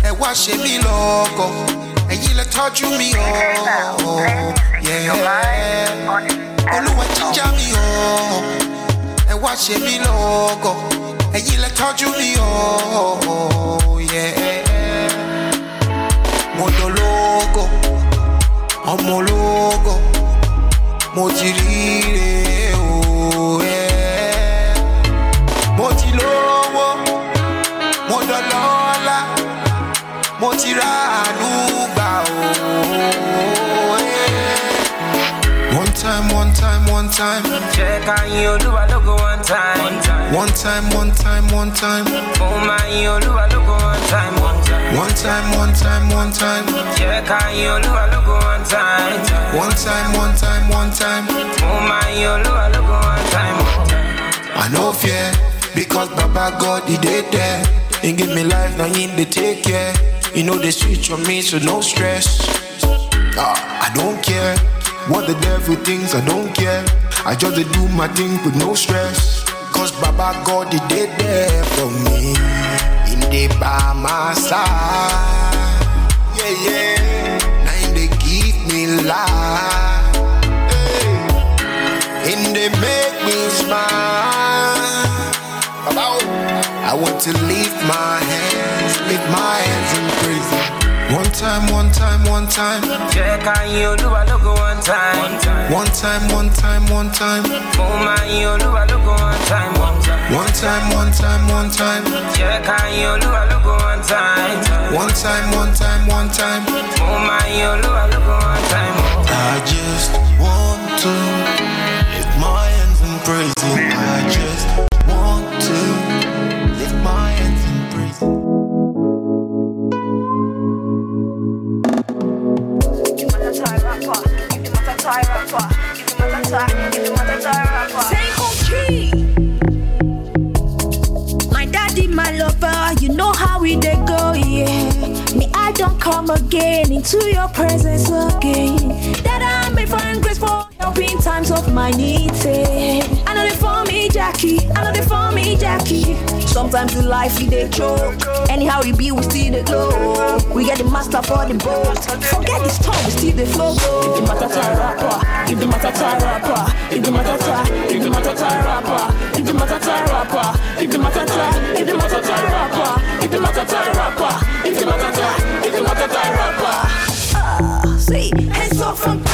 S35: Ẹ wá ṣe mí lọ́kọ̀. Ẹ̀yin lẹ tọ́jú mi o. Yeah. olúwa jíjà mi o. Ẹ wá ṣe mí lọ́kọ̀. Ẹ̀yin lẹ tọ́jú mi o. Yeah. mo dológo ọmọ ológo. Mo ti o mo ti ra àánú gbà o. One time, one time, one time.
S36: Jẹ́ ká yin Olúwa lógo one time.
S35: One time, one time, one time.
S36: Mo máa yin Olúwa lógo one time.
S35: One time, one time, one time.
S36: Jẹ́ ká yin Olúwa lógo one time.
S35: One time, one time, one time.
S36: Mo máa yin Olúwa lógo one time.
S35: I no fear because Baba God he did there. He give me life, now he dey take care. You know the switch on me, so no stress. Ah, I don't care what the devil thinks, I don't care. I just do my thing with no stress. Cause Baba God he did there for me. In the by my side. Yeah, yeah. Now he dey give me life. Hey. And they make me smile. I want to lift my hands, lift my hands and praise Him. One time, one time, one time.
S36: Jẹ́ ká yin Olúwa lógo one time.
S35: One time, one time, one time.
S36: Mo máa yin Olúwa lógo one time.
S35: One time, one time, one time.
S36: Jẹ́ ká yin Olúwa lógo one time.
S35: One time, one time, one time.
S36: Mo máa yin Olúwa lógo one time.
S35: I just want to lift my hands and praise Him. I just
S11: come again into your presence again. That I'm made for grace for helping times of my needs. eh. I know they for me, Jackie. I know they me, Jackie. Sometimes in life we dey choke. Anyhow we be, we still dey glow. We get the master for the boat. Forget this tongue, we still dey flow. If the matter tie rapper, if the matter tie rapper, if the matter tie, if the matter tie rapper, if the matter tie rapper, if the matter tie, if the matter tie rapper, if the matter tie rapper, if the matter tie, if the matter tie rapper. Ah, say, hands off and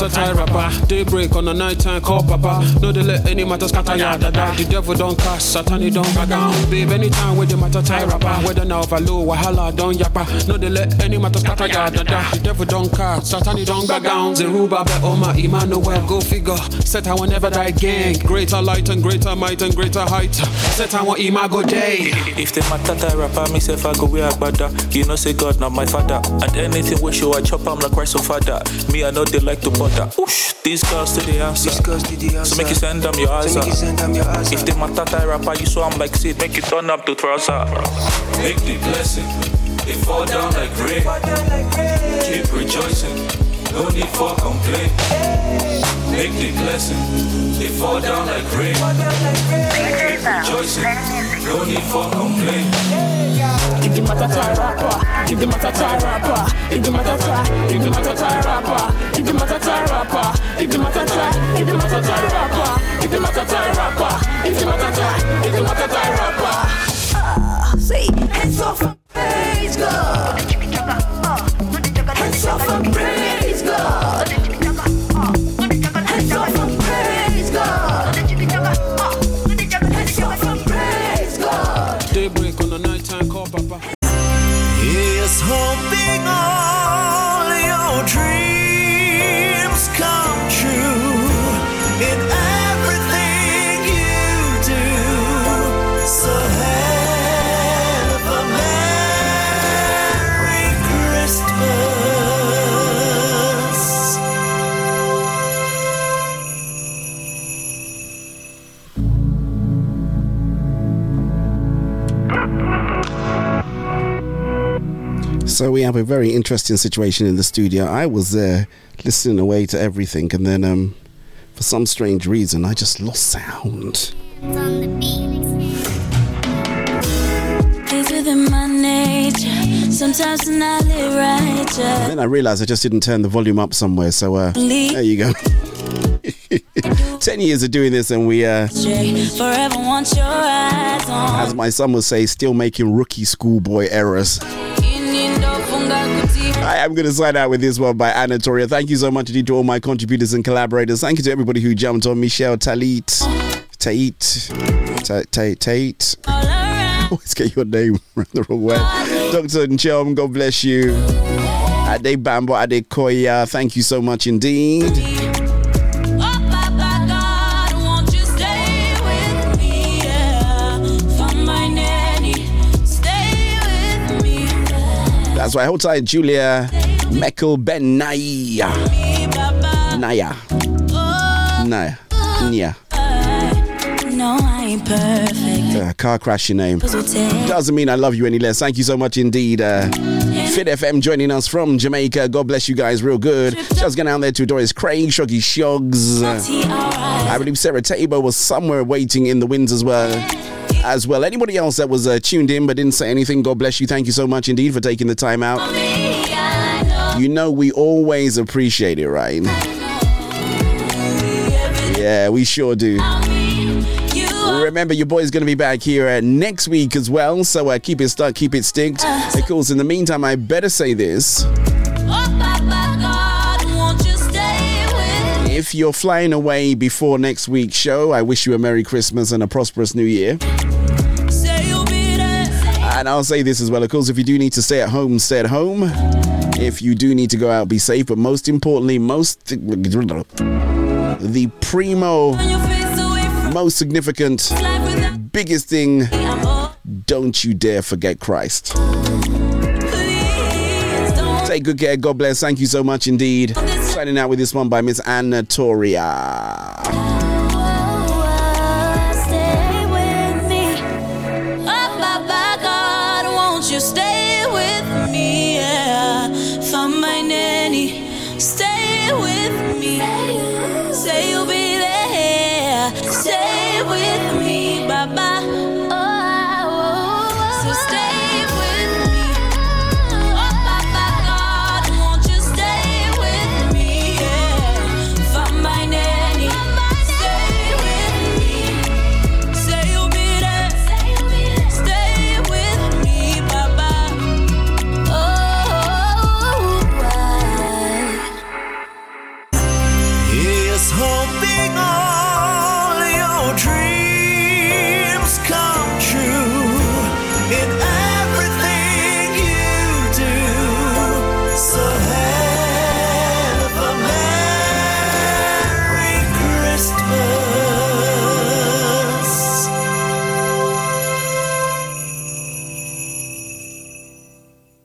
S37: matter tie rapper. Daybreak on the night time, call papa. No, they let any matter scatter ya da da. The devil don't cast, Satan he don't back down. Babe, anytime with the matter tie rapper. Whether now low, wahala don't yappa. No, they let any matter scatter ya da da. The devil don't cast, Satan he don't back down. Zeruba, be Oma, Emmanuel, go figure. Set I will never die gang. Greater light and greater might and greater height. Set I want Imago day.
S38: If the matter tie rapper, me say I go wear agbada, you know say God not my father. And anything we show I chop, I'm like Christ so father. Me I know they like to bust
S27: order. Oosh, these girls to the answer. These girls to the answer. So uh. make you send them your uh. answer. If they matter tie rapper, you saw I'm like Sid, make it turn up to trouser.
S6: Make the blessing, they fall down like rain. Keep rejoicing, no need for complaint. Make the blessing, they fall down like rain. Keep rejoicing, no need for complaint.
S39: If the matter tie rapper, if the matter tie rapper, if the matter tie, if the matter tie rapper, if the matter tie rapper, if the matter tie, if the matter tie rapper, if the matter tie rapper, if the tie, if the tie rapper.
S32: Say, hands off and praise God.
S40: So
S1: we have a very interesting situation in the studio. I was there listening away to everything, and then um, for some strange reason, I just lost sound.
S10: It's within my. Sometimes when I live right, yeah.
S1: Then I realized I just didn't turn the volume up somewhere. So uh, there you go. Ten years of doing this, and we, uh,
S10: Forever want your eyes on.
S1: as my son would say, still making rookie schoolboy errors. I am going to sign out with this one by Anatoria. Thank you so much indeed to all my contributors and collaborators. Thank you to everybody who jumped on. Michelle, Talit, Tate, Ta- Ta- Tate. Always get your name the wrong way. Dr. Nchom, God bless you. Ade Bambo, Ade Koya, thank you so much indeed. That's. Hold tight, Julia Mekel Ben Naya. Naya. Naya. Nya.
S10: No, I ain't perfect.
S1: Uh, car crash your name. Doesn't mean I love you any less. Thank you so much indeed. Uh, Fit FM joining us from Jamaica. God bless you guys real good. Just going out there to Doris Craig, Shoggy Shogs. I believe Sarah Teibo was somewhere waiting in the winds as well. As well, anybody else that was uh, tuned in but didn't say anything, God bless you. Thank you so much indeed for taking the time out. You know, we always appreciate it, right? Yeah, we sure do. Remember, your boy's going to be back here uh, next week as well, so uh, keep it stuck, keep it sticked. Of course, in the meantime, I better say this. If you're flying away before next week's show, I wish you a Merry Christmas and a prosperous New Year. And I'll say this as well, of course, if you do need to stay at home, stay at home. If you do need to go out, be safe. But most importantly, most the primo, most significant, biggest thing, don't you dare forget Christ. Take good care. God bless. Thank you so much indeed. Signing out with this one by Miss Anatoria.
S10: Stay